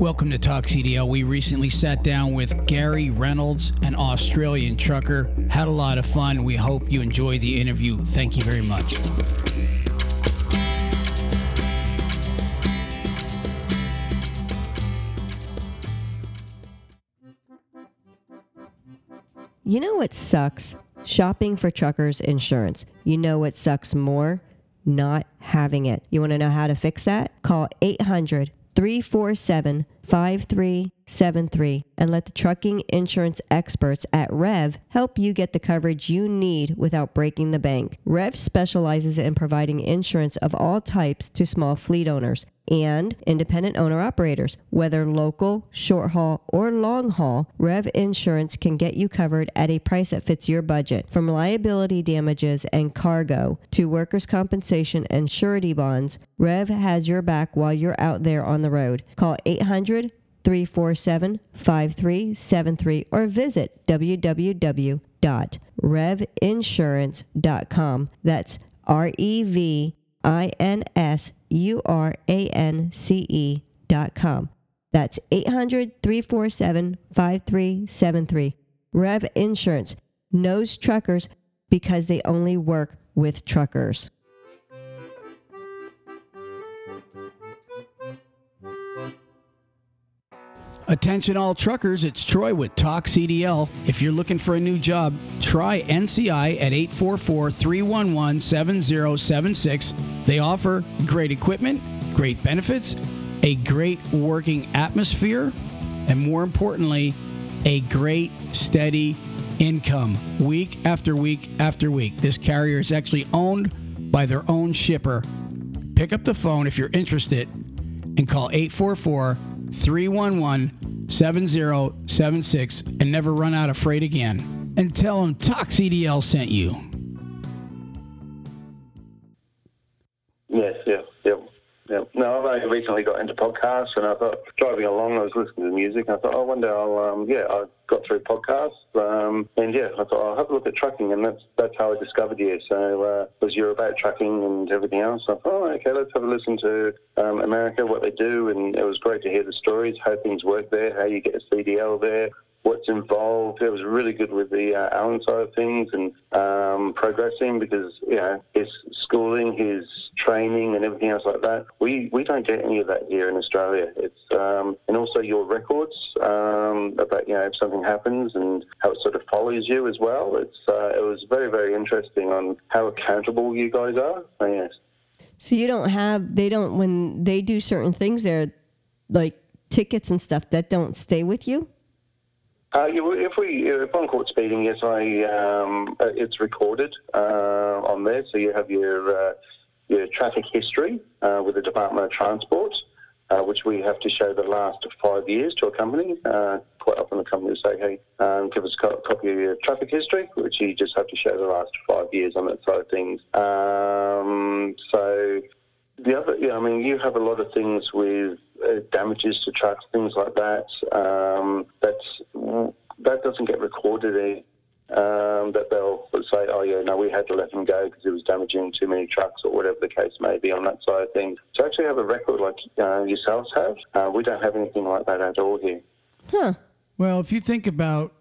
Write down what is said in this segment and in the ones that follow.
Welcome to Talk CDL. We recently sat down with Gary Reynolds, an Australian trucker. Had a lot of fun. We hope you enjoy the interview. Thank you very much. You know what sucks? Shopping for truckers insurance. You know what sucks more? Not having it. You want to know how to fix that? Call 800 347 5373 and let the trucking insurance experts at Rev help you get the coverage you need without breaking the bank. Rev specializes in providing insurance of all types to small fleet owners and independent owner operators. Whether local, short haul, or long haul, Rev Insurance can get you covered at a price that fits your budget. From liability damages and cargo to workers' compensation and surety bonds, Rev has your back while you're out there on the road. Call 800 347 5373 or visit www.revinsurance.com. That's R E V I N S U R A N C E dot com. That's 800 347 5373. Rev Insurance knows truckers because they only work with truckers. Attention all truckers, it's Troy with Talk CDL. If you're looking for a new job, try NCI at 844-311-7076. They offer great equipment, great benefits, a great working atmosphere, and more importantly, a great steady income week after week after week. This carrier is actually owned by their own shipper. Pick up the phone if you're interested and call 844 311 7076 and never run out of freight again. And tell them Talk CDL sent you. Recently got into podcasts, and I thought driving along, I was listening to music, and I thought, oh, one day I'll, um, yeah, I got through podcasts, um, and yeah, I thought I'll have a look at trucking, and that's that's how I discovered you. So, uh, was you're about trucking and everything else. I thought, oh, okay, let's have a listen to um, America, what they do, and it was great to hear the stories, how things work there, how you get a CDL there, what's involved. It was really good with the uh, Alan side of things and um, progressing because you know his schooling, his training, and everything else like that. We we don't get any of that here in Australia. It's um, and also your records um, about you know if something happens and how it sort of follows you as well. It's uh, it was very very interesting on how accountable you guys are. So, yes. So you don't have they don't when they do certain things there like tickets and stuff that don't stay with you? Uh, if we if on court speeding, yes, I um, uh, it's recorded uh, on there, so you have your uh, your traffic history uh, with the Department of Transport, uh, which we have to show the last five years to a company. Uh, quite often, the company will say, "Hey, um, give us a copy of your traffic history," which you just have to show the last five years on that side of things. Um, so the other, yeah, I mean, you have a lot of things with uh, damages to trucks, things like that. Um, that's that doesn't get recorded. Eh? Um, that they'll say, "Oh yeah, no, we had to let him go because he was damaging too many trucks or whatever the case may be on that side of things." To actually have a record like uh, yourselves have, uh, we don't have anything like that at all here. Huh. Well, if you think about,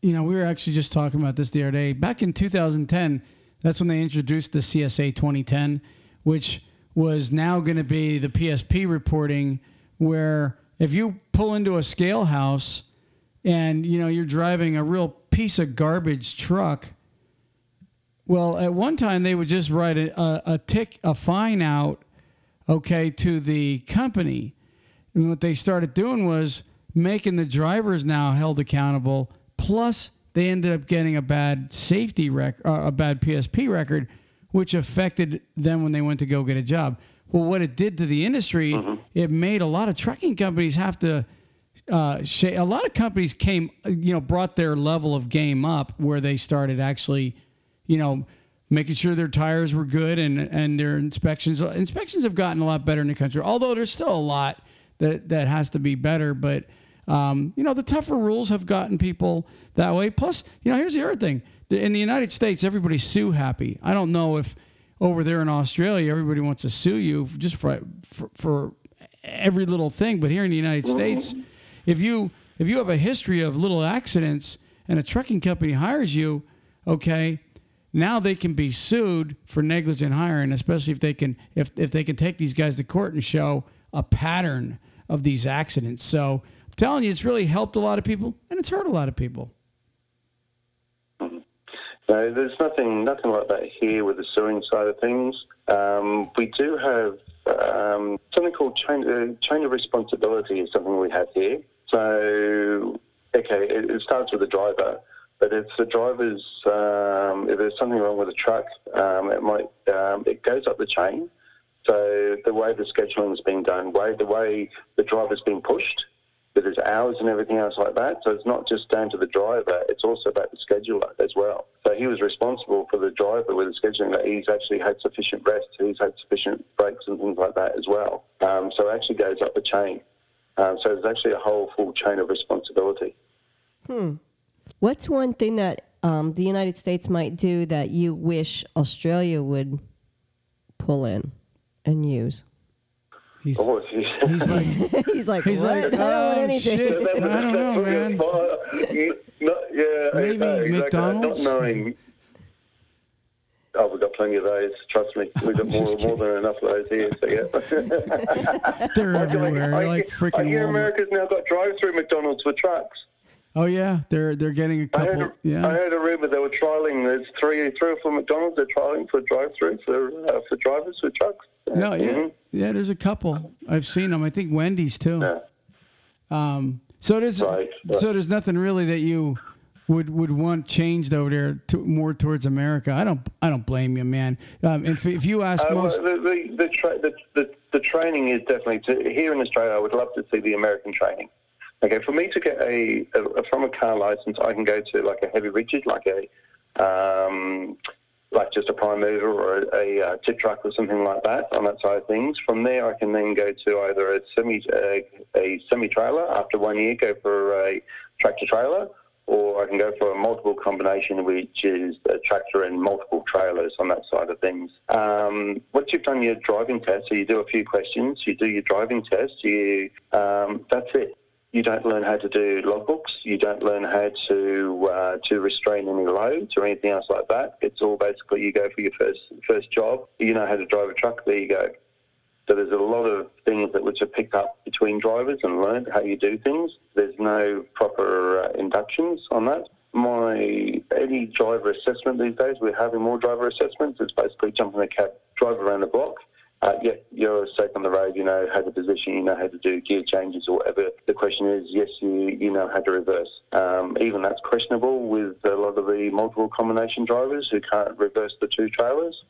you know, we were actually just talking about this the other day. Back in 2010, that's when they introduced the CSA 2010, which was now going to be the PSP reporting, where if you pull into a scale house and you know you're driving a real piece of garbage truck, well, at one time they would just write a, a, tick, a fine out, okay, to the company. And what they started doing was making the drivers now held accountable. Plus, they ended up getting a bad safety record, uh, a bad PSP record, which affected them when they went to go get a job. Well, what it did to the industry, it made a lot of trucking companies have to. Uh, a lot of companies came, you know, brought their level of game up where they started actually, you know, making sure their tires were good and and their inspections inspections have gotten a lot better in the country. Although there's still a lot that that has to be better, but um, you know the tougher rules have gotten people that way. Plus, you know, here's the other thing: in the United States, everybody's sue happy. I don't know if over there in Australia everybody wants to sue you just for for, for every little thing. But here in the United States, if you if you have a history of little accidents and a trucking company hires you, okay, now they can be sued for negligent hiring, especially if they can if if they can take these guys to court and show a pattern of these accidents. So I'm telling you, it's really helped a lot of people and it's hurt a lot of people. No, there's nothing nothing like that here with the suing side of things. Um, we do have um, something called chain, uh, chain of responsibility is something we have here. So, okay, it, it starts with the driver, but if the driver's um, if there's something wrong with the truck, um, it might um, it goes up the chain. So the way the scheduling is being done, way the way the driver's being pushed, with his hours and everything else like that. So it's not just down to the driver; it's also about the scheduler as well. So he was responsible for the driver with the scheduling that he's actually had sufficient rest, he's had sufficient breaks and things like that as well. Um, so it actually goes up the chain. Um, so there's actually a whole full chain of responsibility. Hmm. What's one thing that um, the United States might do that you wish Australia would pull in and use? He's, Oh, he's like, He's like, He's what? like, I "Oh, anything. shit." I don't know, man. No, yeah, Maybe exactly. McDonald's? Not knowing. Oh, we've got plenty of those. Trust me, we've got more, more than enough of those here. So yeah. they're everywhere. I like hear- I freaking hear Walmart. America's now got drive-through McDonald's for trucks. Oh yeah, they're they're getting a I heard, couple. I Yeah, I heard a rumor they were trialing. There's three, three or four McDonald's. They're trialing for drive-through for uh, for drivers for trucks. no, yeah, Mhm. yeah. There's a couple. I've seen them. I think Wendy's too. Yeah. Um, so there's Right, so there's nothing really that you would would want changed over there to, more towards America. I don't I don't blame you, man. Um, if if you ask Uh, well, most, the, the, the, tra- the, the, the training is definitely to, here in Australia. I would love to see the American training. Okay, for me to get a, a from a car license, I can go to like a heavy rigid, like a um, like just a prime mover or a, a, uh tip truck or something like that on that side of things. From there, I can then go to either a semi a, a semi trailer. After one year, go for a tractor trailer, or I can go for a multiple combination, which is a tractor and multiple trailers on that side of things. Um, once you've done your driving test, so you do a few questions, you do your driving test, you um, that's it. You don't learn how to do logbooks. You don't learn how to uh, to restrain any loads or anything else like that. It's all basically you go for your first first job. You know how to drive a truck. There you go. So there's a lot of things that which are picked up between drivers and learned how you do things. There's no proper uh, inductions on that. My any driver assessment these days, we're having more driver assessments. It's basically jump in a cab, drive around the block. Uh, yeah, you're safe on the road. You know how to position. You know how to do gear changes or whatever. The question is, yes, you you know how to reverse. Um, even that's questionable with a lot of the multiple combination drivers who can't reverse the two trailers.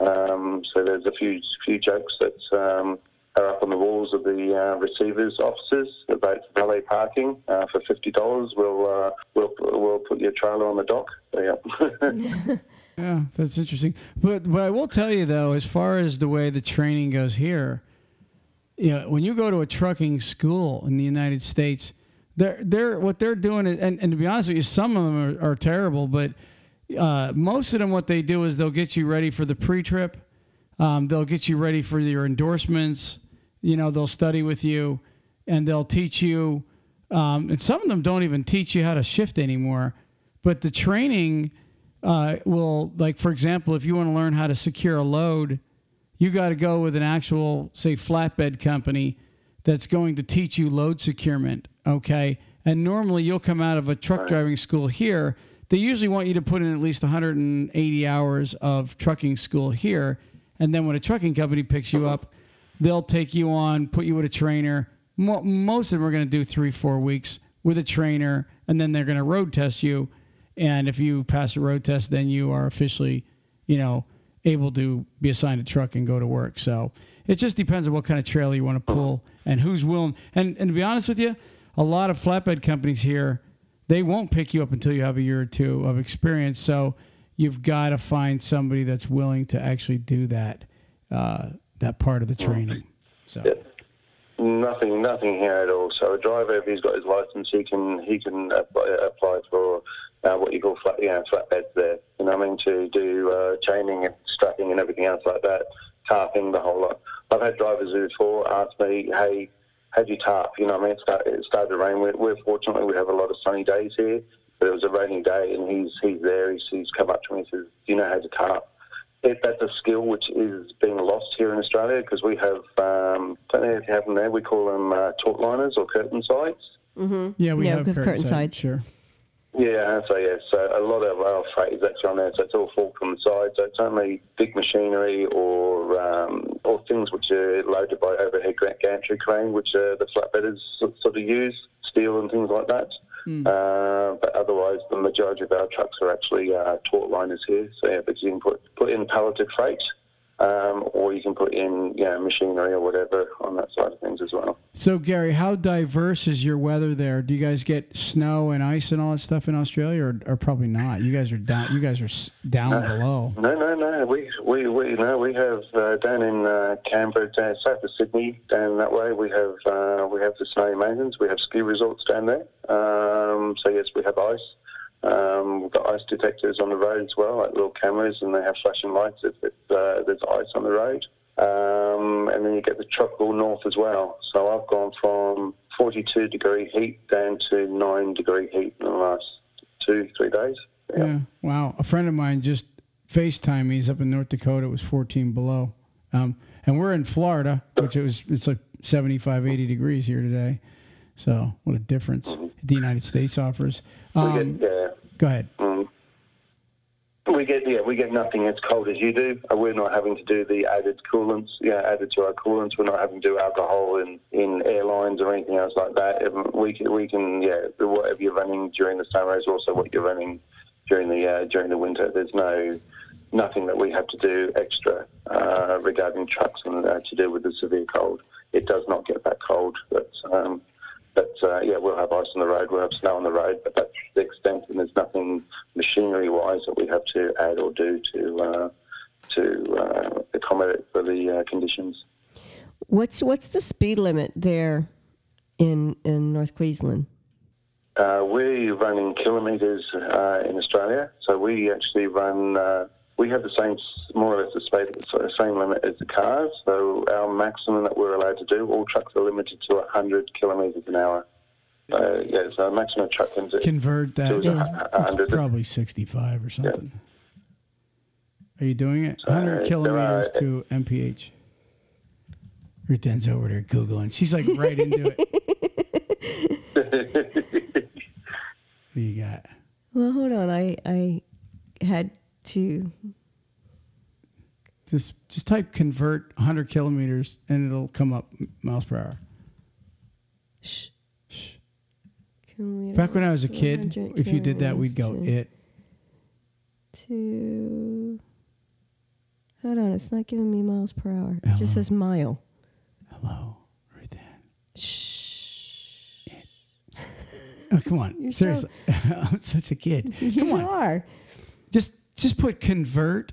Um, so there's a few few jokes that um, are up on the walls of the uh, receivers' offices about valet parking. Uh, for fifty dollars, we'll uh, we'll we'll put your trailer on the dock. So, yeah. yeah, that's interesting. But what I will tell you though, as far as the way the training goes here, you know, when you go to a trucking school in the United States, they're they're what they're doing, is, and, and to be honest with you, some of them are, are terrible, but uh, most of them, what they do is they'll get you ready for the pre-trip. Um, they'll get you ready for your endorsements. You know, they'll study with you, and they'll teach you. Um, and some of them don't even teach you how to shift anymore. But the training uh, will, like, for example, if you want to learn how to secure a load, you got to go with an actual, say, flatbed company that's going to teach you load securement. Okay. And normally you'll come out of a truck driving school here. They usually want you to put in at least 180 hours of trucking school here. And then when a trucking company picks you up, they'll take you on, put you with a trainer. Most of them are going to do three, four weeks with a trainer, and then they're going to road test you. And if you pass a road test, then you are officially, you know, able to be assigned a truck and go to work. So it just depends on what kind of trailer you want to pull and who's willing. And and to be honest with you, a lot of flatbed companies here, they won't pick you up until you have a year or two of experience. So you've got to find somebody that's willing to actually do that uh, that part of the training. So Yeah. Nothing, nothing here at all. So a driver, if he's got his license, he can he can apply, apply for uh, what you call flat, you know, flatbeds there. You know what I mean? To do uh, chaining and strapping and everything else like that, tarping, the whole lot. I've had drivers who before asked me, "Hey, how do you tarp?" You know, what I mean, it started, it started to rain. We're, we're fortunately we have a lot of sunny days here, but it was a rainy day, and he's he's there. He's, he's come up to me and says, "Do you know how to tarp?" It, that's a skill which is being lost here in Australia because we have um, don't know if you have them there. We call them uh, taut liners or curtain sides. Yeah, we Yeah, have good curtain, curtain side. side. Sure. Yeah, so yeah, so a lot of our freight is actually on there, so it's all forked from the side. So it's only big machinery or um, or things which are loaded by overhead gantry crane, which uh, the flatbedders so- sort of use, steel and things like that. Uh, but otherwise, the majority of our trucks are actually uh, taut liners here. So yeah, but you can put put in palleted freight, um, or you can put in you know machinery or whatever on that side of things as well. So, Gary, how diverse is your weather there? Do you guys get snow and ice and all that stuff in Australia, or, or probably not? You guys are down. You guys are down below. No, no, no. We we we no. We have uh, down in uh, Canberra, down south of Sydney, down that way. We have uh, we have the Snowy Mountains. We have ski resorts down there. Um, so yes, we have ice. Um, we've got ice detectors on the road as well, like little cameras, and they have flashing lights if uh, there's ice on the road. Um, and then you get the tropical north as well. So I've gone from 42 degree heat down to 9 degree heat in the last two, three days. Yeah. Wow. A friend of mine just FaceTime me. He's up in North Dakota. It was 14 below. Um, and we're in Florida, which it was, it's like 75, 80 degrees here today. So what a difference the United States offers. We Um, get, yeah. go ahead. Mm. We get yeah, we get nothing as cold as you do. Uh, We're not having to do the added coolants, yeah, added to our coolants. We're not having to do alcohol in, in airlines or anything else like that. Um, We can, we can yeah, whatever you're running during the summer is also what you're running during the uh, during the winter. There's no nothing that we have to do extra uh, regarding trucks and uh, to do with the severe cold. It does not get that cold, but um, but uh, yeah, we'll have ice on the road, we'll have snow on the road, but that's the extent, and there's nothing machinery-wise that we have to add or do to uh, to uh, accommodate for the uh, conditions. What's what's the speed limit there in in North Queensland? Uh, we're running kilometres uh, in Australia, so we actually run. Uh, we have the same, more or less, the speed, same limit as the cars. So our maximum that we're allowed to do, all trucks are limited to 100 kilometres an hour. Uh, yeah, so maximum truck can. Convert that. So it's It's, a- a hundred. probably 65 or something. Are you doing it? Uh, 100 there kilometers are- to MPH. Ruth Ann's over there Googling. She's like right into it. What do you got? Well, hold on. I I had to. Just just type convert 100 kilometers and it'll come up miles per hour. Shh. Shh. Back when I was a kid, if you did that, we'd go kilometers it. to. Hold on, it's not giving me miles per hour. It just says mile. Hello, Ruth Ann. Shh. Oh, come on. You're so- Seriously. I'm such a kid. Come you on. are. Just just put convert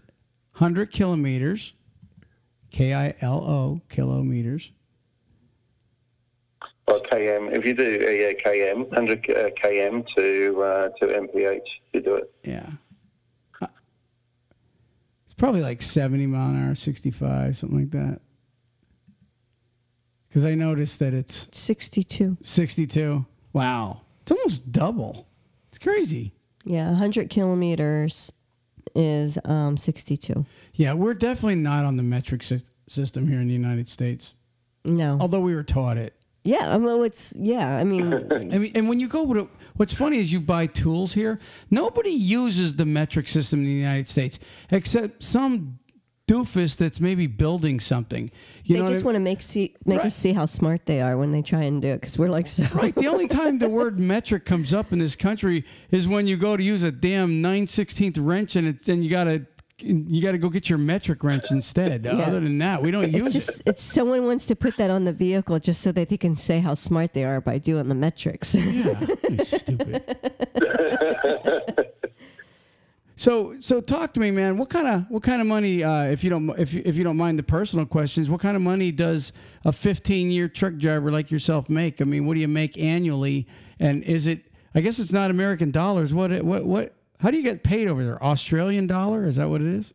100 kilometers, K I L O, kilometers. Or KM, if you do uh, yeah, KM, 100 uh, KM to uh, to MPH, you do it. Yeah. Uh, It's probably like 70 mile an hour, 65, something like that. Because I noticed that it's 62. 62. Wow. It's almost double. It's crazy. Yeah, 100 kilometers is um, 62. Yeah, we're definitely not on the metric sy- system here in the United States, No. although we were taught it. Yeah, well, it's, yeah, I mean, I mean, and when you go to what's funny is you buy tools here. Nobody uses the metric system in the United States except some doofus that's maybe building something. You they know, just what want to make see, make Right. us see how smart they are when they try and do it because we're like so. Right? The only time the word metric comes up in this country is when you go to use a damn nine sixteenth wrench and it's and you gotta you gotta go get your metric wrench instead. Other than that, we don't It's use just it. it's someone wants to put that on the vehicle just so that they can say how smart they are by doing the metrics. Yeah, you stupid. So, so talk to me, man. What kind of what kind of money, uh, if you don't if you, if you don't mind the personal questions, what kind of money does a 15 year truck driver like yourself make? I mean, what do you make annually? And is it? I guess it's not American dollars. What what what? How do you get paid over there? Australian dollar? Is that what it is?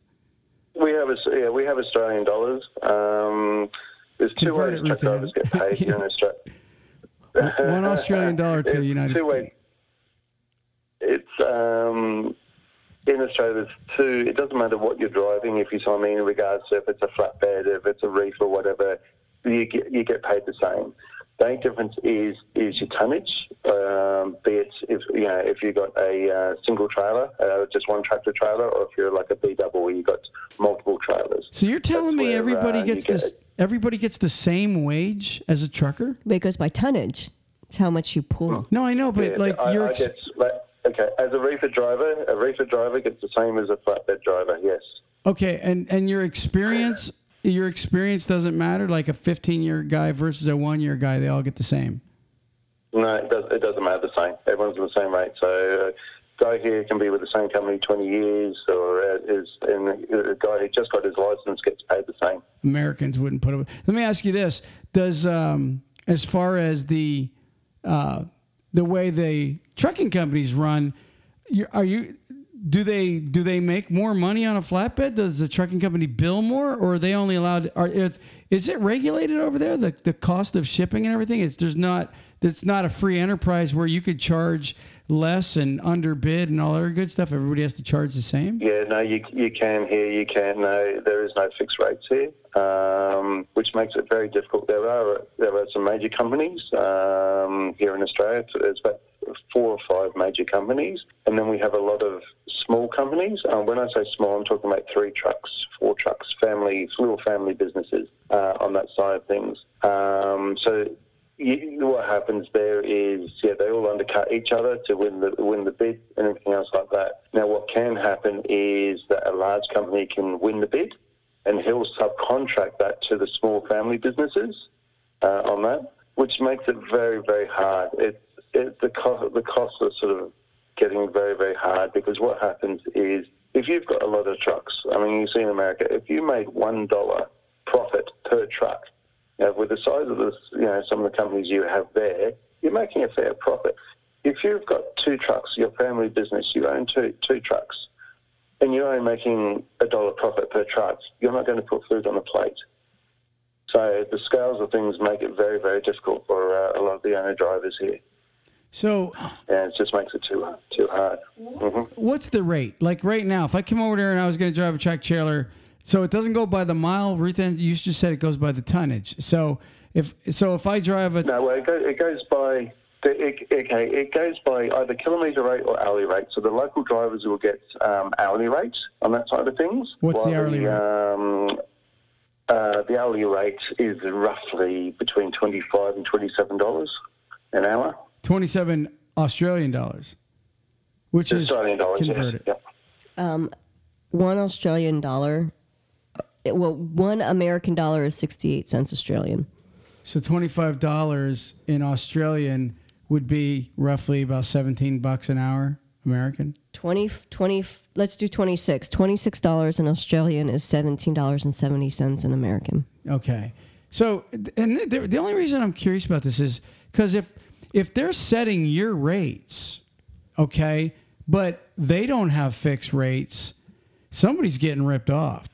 We have a, yeah, we have Australian dollars. Um, There's two Convert ways truck drivers get paid here in Australia. One Australian dollar to the It's United. States. It's um, in Australia. There's two. It doesn't matter what you're driving. If you saw me in regards to if it's a flatbed, if it's a reef or whatever, you get you get paid the same. The only difference is is your tonnage. Um, be it if you know if you've got a uh, single trailer, uh, just one tractor trailer, or if you're like a B double where you've got multiple trailers. So you're telling That's me where, everybody uh, you gets get this? Everybody gets the same wage as a trucker? But it goes by tonnage. It's how much you pull. No, I know, but Yeah, like I, you're. I Ex- get, like, okay, as a reefer driver, a reefer driver gets the same as a flatbed driver. Yes. Okay, and and your experience, your experience doesn't matter. Like a 15 year guy versus a one year guy, they all get the same. No, it, does, it doesn't matter the same. Everyone's on the same rate. So, a guy here can be with the same company 20 years, or uh, is and a guy who just got his license gets paid the same. Americans wouldn't put up. Let me ask you this: Does um, as far as the uh, the way the trucking companies run, are you? Do they do they make more money on a flatbed? Does the trucking company bill more, or are they only allowed? Are is, is it regulated over there? The the cost of shipping and everything. It's there's not. It's not a free enterprise where you could charge less and underbid and all that good stuff. Everybody has to charge the same. Yeah, no, you, you can here, you can. No, there is no fixed rates here, um, which makes it very difficult. There are there are some major companies um, here in Australia. About four or five major companies, and then we have a lot of small companies. Uh, when I say small, I'm talking about three trucks, four trucks, family, little family businesses uh, on that side of things. Um, so you, what happens there is, yeah, they all undercut each other to win the win the bid and everything else like that. Now, what can happen is that a large company can win the bid, and he'll subcontract that to the small family businesses uh, on that, which makes it very, very hard. It, it the cost the costs are sort of getting very, very hard because what happens is if you've got a lot of trucks, I mean, you see in America, if you made one dollar profit per truck. Now, with the size of this, you know, some of the companies you have there, you're making a fair profit. If you've got two trucks, your family business, you own two two trucks, and you're only making a dollar profit per truck, you're not going to put food on the plate. So the scales of things make it very, very difficult for uh, a lot of the owner drivers here, So and it just makes it too too hard. hmm what's the rate? Like right now, if I came over there and I was going to drive a track trailer, so it doesn't go by the mile. Ruth, you just said it goes by the tonnage. So if so, if I drive a No, well, it, go, it goes by. It, okay, it goes by either kilometre rate or hourly rate. So the local drivers will get um, hourly rates on that side of things. What's the hourly rate? Um, uh, the hourly rate is roughly between twenty-five and twenty-seven dollars an hour. Twenty-seven Australian dollars, which is Australian dollars. yes. converted. Yep. Um, one Australian dollar, uh, well, one American dollar is 68 cents Australian. So twenty-five dollars in Australian would be roughly about seventeen bucks an hour American. 20, 20, let's do 26. $26 in Australian is $17.70 in American. Okay. So, and the, the only reason I'm curious about this is because if if they're setting your rates, okay, but they don't have fixed rates, somebody's getting ripped off.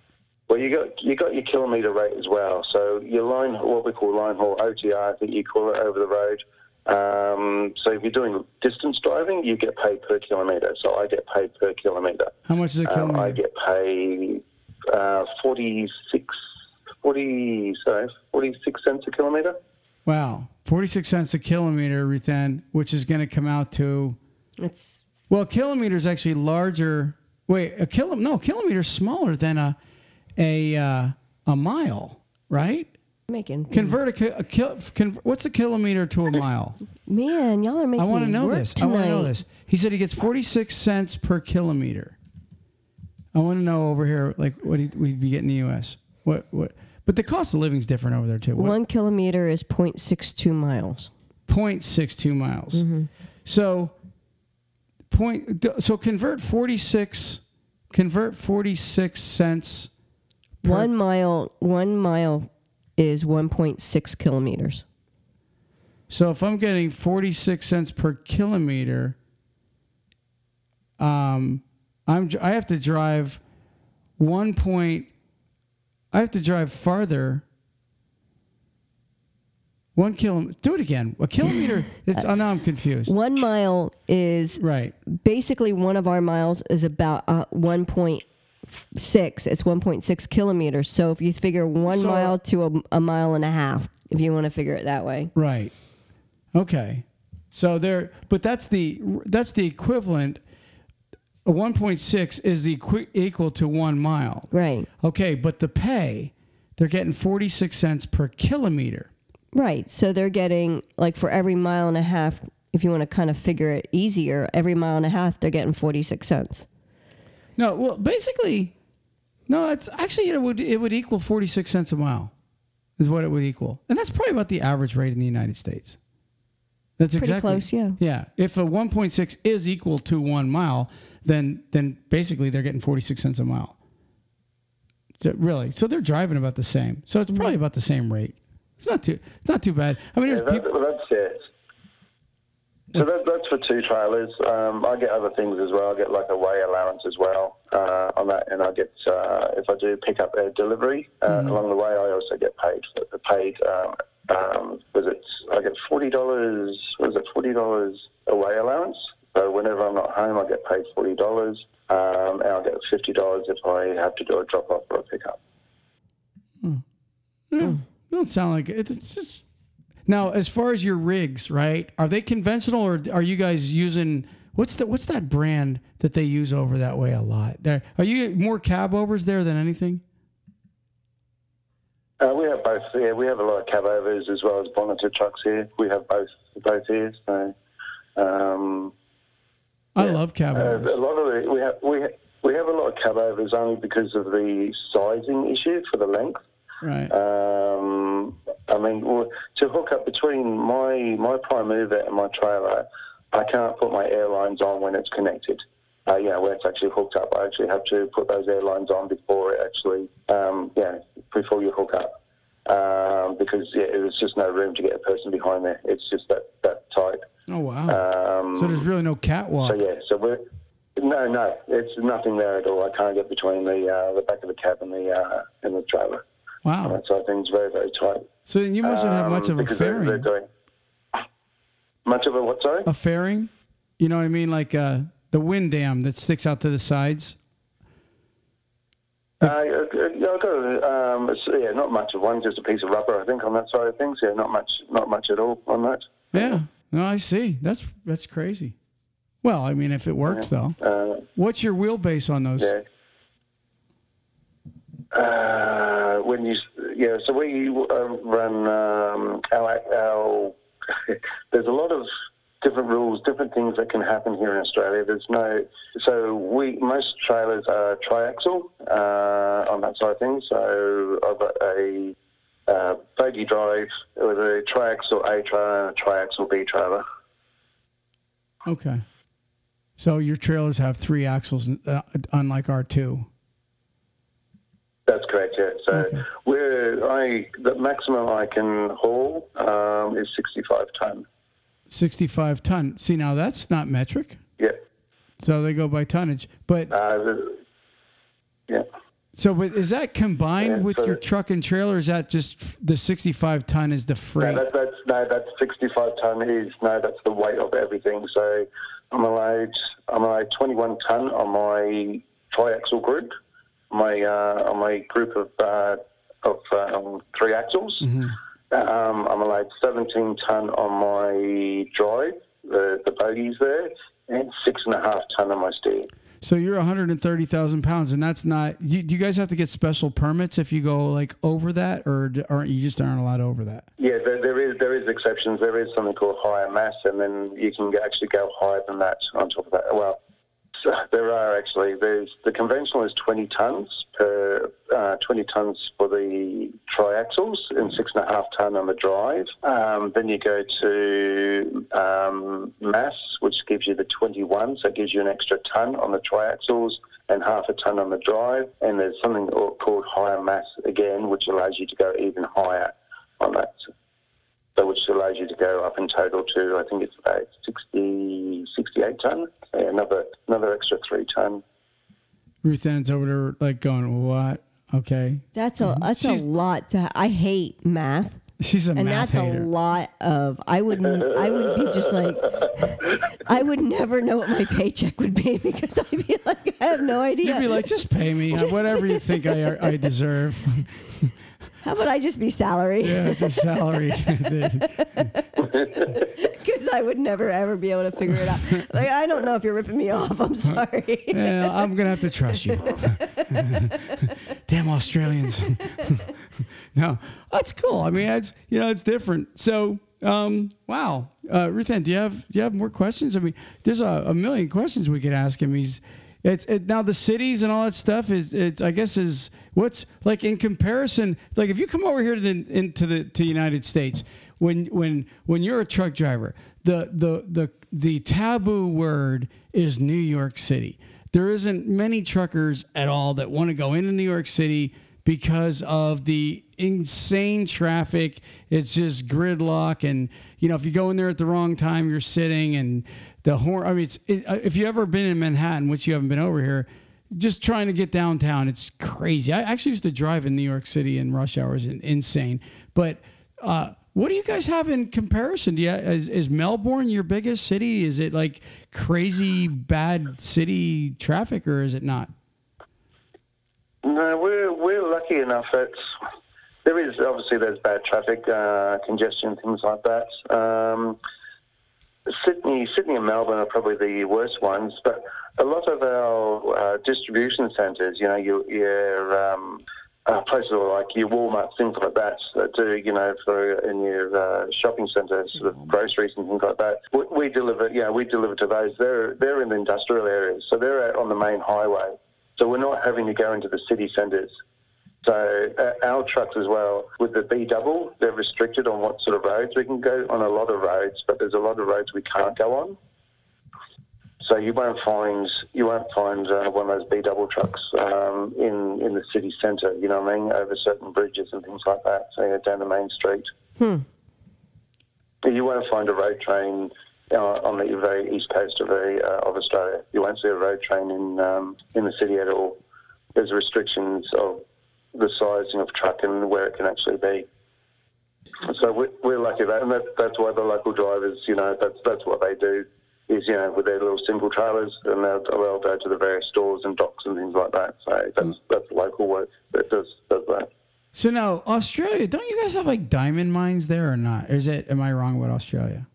Well, you got you got your kilometre rate as well. So your line, what we call line haul OTR, I think you call it over the road. Um, so if you're doing distance driving, you get paid per kilometre. So I get paid per kilometre. How much is a Um, kilometer? I get paid uh, 46, 40, sorry, 46 cents a kilometre. Wow, forty-six cents a kilometer, Ruthann, which is going to come out to It's well, a kilometer is actually larger. Wait, a kilo? No, kilometer is smaller than a a uh, a mile, right? making. Convert a, a kil, con, what's a kilometer to a mile? Man, y'all are making I want to know this. I want to know this. He said he gets 46 cents per kilometer. I want to know over here, like what we'd be getting in the U.S. What what? But the cost of living is different over there too. What, One kilometer is 0.62 miles. 0.62 miles. Mm-hmm. So point. So convert 46. Convert 46 cents. Per, One mile, one mile is 1.6 kilometers. So if I'm getting 46 cents per kilometer, um, I'm I have to drive one point. I have to drive farther One kilometer. Do it again. A kilometer. It's. Oh, now I'm confused. One mile is Right. basically one of our miles is about uh, 1.6. It's 1.6 kilometers. So if you figure one So- mile to a, a mile and a half, if you want to figure it that way. Right. Okay. So there, but that's the that's the equivalent. A 1.6 is the equi- equal to one mile. Right. Okay, but the pay, they're getting 46 cents per kilometer. Right. So they're getting like for every mile and a half, if you want to kind of figure it easier, every mile and a half they're getting 46 cents. No, well, basically, no. It's actually it would it would equal 46 cents a mile, is what it would equal, and that's probably about the average rate in the United States. That's Pretty exactly close, yeah. Yeah. If a 1.6 is equal to one mile, then then basically they're getting 46 cents a mile. So really, so they're driving about the same. So it's probably about the same rate. It's not too it's not too bad. I mean, Yeah, that, people. that's it. So that, that's for two trailers. Um, I get other things as well. I get like a weigh allowance as well uh, on that, and I get uh, if I do pick up a delivery uh, along the way, I also get paid. For, paid. Um, um, was it? I get forty dollars. Was it forty dollars a weigh allowance? So whenever I'm not home, I get paid forty dollars, um, and I get fifty dollars if I have to do a drop off or a pickup. Yeah, don't sound like it. It's just now as far as your rigs, right? Are they conventional or are you guys using what's the what's that brand that they use over that way a lot? There, are you more cab overs there than anything? Uh, we have both. Yeah, we have a lot of cab overs as well as bonneted trucks here. We have both both here. So, um, I Yeah. love cab uh, a lot of it, we have we ha- we have a lot of cab overs only because of the sizing issue for the length. right. Um, I mean, to hook up between my my prime mover and my trailer, I can't put my airlines on when it's connected. Uh, you know, when it's actually hooked up, I actually have to put those airlines on before it actually, um, yeah, before you hook up. Um, because yeah, there's just no room to get a person behind there. It's just that, that tight. oh wow. Um, so there's really no catwalk. so yeah, so we're no, no, it's nothing there at all. I can't get between the uh, the back of the cab and the uh, and the trailer. wow. Right, so things very very tight. So you mustn't have much Um, of a because they're- they're fairing. doing- much of a what? Sorry. A fairing? You know what I mean? Like uh, the wind dam that sticks out to the sides. Uh, yeah, yeah, I've um, it's- yeah, not much of one, just a piece of rubber, I think, on that side of things. Yeah, not much, not much at all on that. Yeah. No, I see. That's that's crazy. Well, I mean, if it works though. Uh, What's your wheelbase on those? yeah. Uh, when you, yeah, so we uh, run um, our, our there's a lot of different rules, different things that can happen here in Australia. There's no, so we most trailers are triaxle uh, on that side of things. So I've got a uh, bogie drive with a triaxle A trailer and a triaxle B trailer. Okay. So your trailers have three axles, uh, unlike our two. That's correct. Yeah. So Okay. we're I the maximum I can haul um, is 65 ton. 65 ton. See, now that's not metric. Yeah. So they go by tonnage. But Uh, the, yeah. so, but is that combined Yeah, with so- your truck and trailer? Or is that just f- the 65 ton is the No, freight? that, that's no, that's 65 ton is no, that's the weight of everything. So I'm allowed I'm allowed 21 ton on my triaxle group, my uh, on my group of uh, of um, three axles. Mhm. Um, I'm allowed 17 ton on my drive, the the bogies there, and six and a half ton on my steer. So you're 130,000 pounds, and that's not. You, do you guys have to get special permits if you go like over that, or aren't you just aren't allowed over that? Yeah, there, there is there is exceptions. There is something called higher mass, and then you can actually go higher than that on top of that. Well, so there are actually. There's the conventional is 20 tons per uh, 20 tons for the triaxles and six and a half ton on the drive. Um, then you go to um, mass, which gives you the 21, so it gives you an extra ton on the triaxles and half a ton on the drive. And there's something called higher mass again, which allows you to go even higher on that. So which allows you to go up in total to, I think it's about 60, 68 ton. So another another extra three ton. Ruth Ann's over there like going, what? Okay. That's a that's She's- a lot to. I hate math. She's a and math that's hater. a lot of i wouldn't i would be just like i would never know what my paycheck would be because i'd be like i have no idea You'd be like, just pay me uh, whatever you think I I deserve. How about i just be salary yeah, it's a salary. Because i would never ever be able to figure it out like i don't know if you're ripping me off i'm sorry Yeah, I'm gonna have to trust you. Damn Australians. no, that's cool. I mean, it's you know, it's different. So, um, wow, uh, Ruthann, do you have do you have more questions? I mean, there's a, a million questions we could ask him. He's it's it, now the cities and all that stuff is it's I guess is what's like in comparison. Like if you come over here to the, into the to United States, when when when you're a truck driver, the the the the taboo word is New York City. There isn't many truckers at all that want to go into New York City because of the insane traffic. It's just gridlock, and you know if you go in there at the wrong time, you're sitting, and the horn. I mean, it's it, uh, if you ever been in Manhattan, which you haven't been over here, just trying to get downtown, it's crazy. I actually used to drive in New York City in rush hours, and insane. But uh, what do you guys have in comparison? Do you, is, is Melbourne your biggest city? Is it like crazy bad city traffic, or is it not? No, we're we're lucky enough that there is obviously there's bad traffic, uh, congestion, things like that. Um, Sydney, Sydney and Melbourne are probably the worst ones, but a lot of our uh, distribution centres, you know, your, your um, uh, places like your Walmart, things like that, that do, you know, for in your uh, shopping centres, sort of groceries and things like that. We, we deliver, yeah, we deliver to those. They're they're in the industrial areas, so they're out on the main highway. So we're not having to go into the city centres. So uh, our trucks as well, with the B double, they're restricted on what sort of roads we can go on. A lot of roads, but there's a lot of roads we can't go on. So you won't find you won't find uh, one of those B double trucks um, in in the city centre. You know what I mean? Over certain bridges and things like that. So you know, down the main street. Hmm. You won't find a road train uh, on the very east coast of, the, uh, of Australia. You won't see a road train in um, in the city at all. There's restrictions of the sizing of truck and where it can actually be. So we're, we're lucky that, and that, that's why the local drivers, you know, that's that's what they do. Is you know with their little single trailers, and they'll, they'll go to the various stores and docks and things like that. So that's that's local work that does does that. So now Australia, don't you guys have like diamond mines there or not? Or is it? Am I wrong about Australia?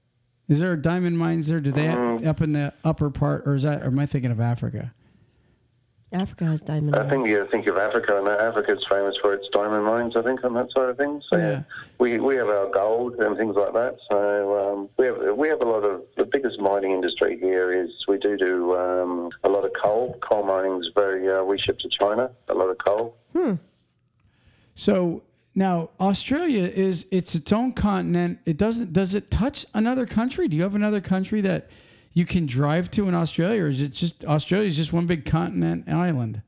Is there diamond mines there? Do they Mm. up in the upper part, or is that? Or am I thinking of Africa? Africa has diamond I think you think of Africa, and Africa's famous for its diamond mines. I think on that side of things. So Yeah. yeah. we we have our gold and things like that. So um, we have we have a lot of the biggest mining industry here is we do do um, a lot of coal. Coal mining is very uh, we ship to China a lot of coal. Hmm. So now Australia is it's its own continent. It doesn't does it touch another country? Do you have another country that you can drive to in Australia, or is it just Australia is just one big continent island?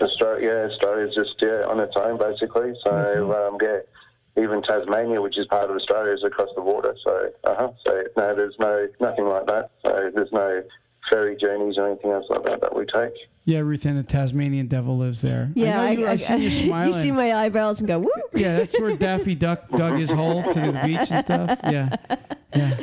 Australia, yeah, Australia's just yeah, on its own basically. So um, yeah, even Tasmania, which is part of Australia, is across the water. So uh-huh. so no, there's no nothing like that. So there's no ferry journeys or anything else like that that we take. Yeah, Ruth and the Tasmanian devil lives there. yeah I, know you, I, see you smiling. You see my eyebrows and go whoop yeah, that's where Daffy Duck dug his hole to the beach and stuff. Yeah, yeah.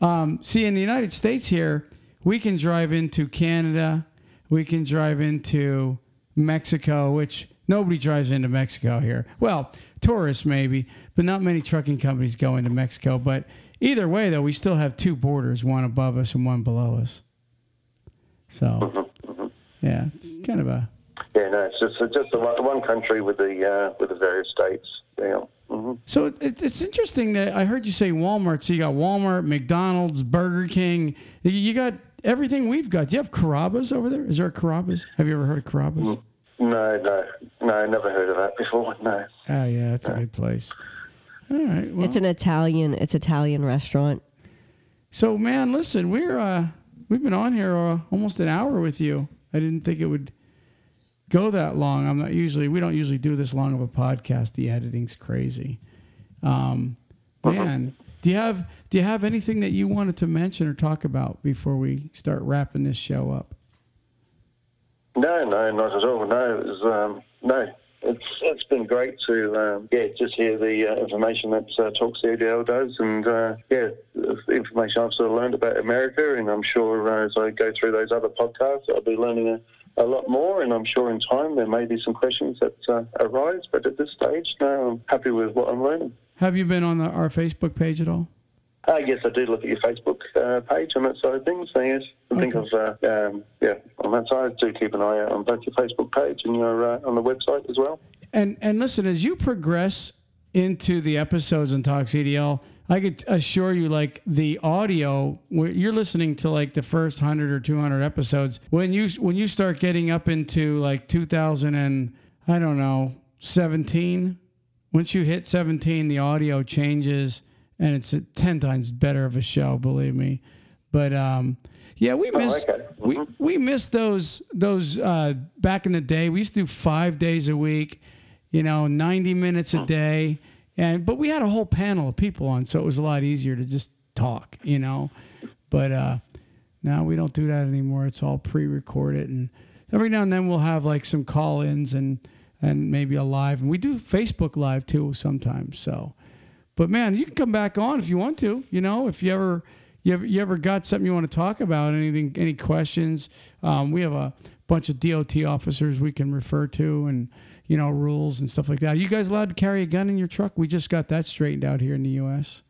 Um, see, in the United States here, we can drive into Canada, we can drive into Mexico, which nobody drives into Mexico here. Well, tourists maybe, but not many trucking companies go into Mexico. But either way, though, we still have two borders, one above us and one below us. So, yeah, it's kind of a Yeah, no, it's just it's just the one, one country with the uh, with the various states. Yeah. hmm So it, it- it's interesting that I heard you say Walmart. So you got Walmart, McDonald's, Burger King. You- You got everything we've got. Do you have Carrabba's over there? Is there a Carrabba's? Have you ever heard of Carrabba's? No, no, no, I never heard of that before. No. Oh yeah, that's a good place. All right. Well, it's an italian it's italian restaurant so man, listen, we're uh, we've been on here uh, almost an hour with you. I didn't think it would go that long. I'm not usually we don't usually do this long of a podcast. The editing's crazy. Um, man, do you have do you have anything that you wanted to mention or talk about before we start wrapping this show up? No, no, not at all. No, it was, um, no. it's it's been great to um, yeah just hear the uh, information that uh, Talk CDL does, and uh, yeah, the information I've sort of learned about America, and I'm sure uh, as I go through those other podcasts, I'll be learning a, a lot more, and I'm sure in time there may be some questions that uh, arise, but at this stage, no, I'm happy with what I'm learning. Have you been on the, our Facebook page at all? Uh, yes, I do look at your Facebook uh, page on that side of things. So yes, I think Okay. of uh, um, yeah on that side. Do keep an eye out on both your Facebook page and your uh, on the website as well. And and listen, as you progress into the episodes on Talks CDL, I could assure you, like the audio, you're listening to like the first hundred or two hundred episodes. When you when you start getting up into like 2000 and I don't know 17, once you hit 17, the audio changes and it's 10 times better of a show. Believe me. But um, yeah, we miss okay. we we missed those those uh, back in the day. We used to do five days a week, you know, ninety minutes a day, and but we had a whole panel of people on, so it was a lot easier to just talk, you know. But uh, now we don't do that anymore. It's all pre-recorded, and every now and then we'll have like some call-ins and and maybe a live, and we do Facebook live too sometimes. So, but man, you can come back on if you want to. You know, if you ever you ever, you ever got something you want to talk about, anything, any questions? Um, we have a bunch of DOT officers we can refer to, and you know rules and stuff like that. Are you guys allowed to carry a gun in your truck? We just got that straightened out here in the U.S.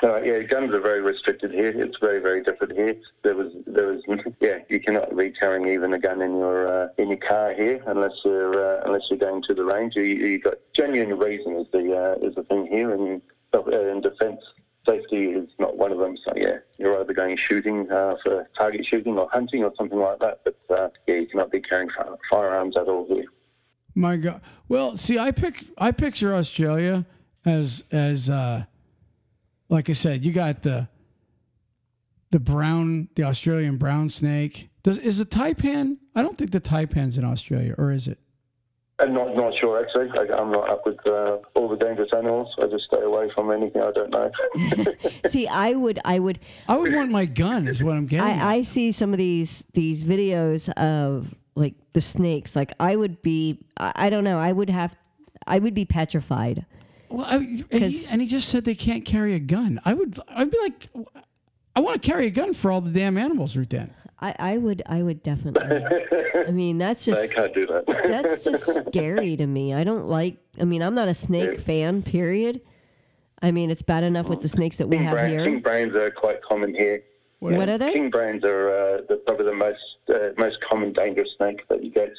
Uh, yeah, guns are very restricted here. It's very, very different here. There was, there was, yeah, you cannot be carrying even a gun in your uh, in your car here unless you're uh, unless you're going to the range. You, you got genuine reason is the uh, is the thing here, and uh, in defence, safety is not one of them. So yeah, you're either going shooting uh, for target shooting or hunting or something like that. But uh, yeah, you cannot be carrying fire, firearms at all here. My God. Well, see, I pick I picture Australia as as uh, like I said, you got the the brown, the Australian brown snake. Does is the taipan? I don't think the taipan's in Australia, or is it? I'm not not sure actually. I, I'm not up with uh, all the dangerous animals. I just stay away from anything I don't know. See, I would, I would, I would want my gun, is what I'm getting. at. I, I see some of these these videos of like the snakes. Like I would be, I, I don't know, I would have, I would be petrified. Well, I, and, he, 'Cause- and he just said they can't carry a gun. I would, I'd be like, I want to carry a gun for all the damn animals, Ruth Ann. I, I would, I would definitely. I mean, that's just I just can't do that. that's just scary to me. I don't like. I mean, I'm not a snake fan. Period. I mean, it's bad enough with the snakes that we king, have brain, king browns are quite common here. What are they? King browns are uh, the, probably the most uh, most common dangerous snake that you get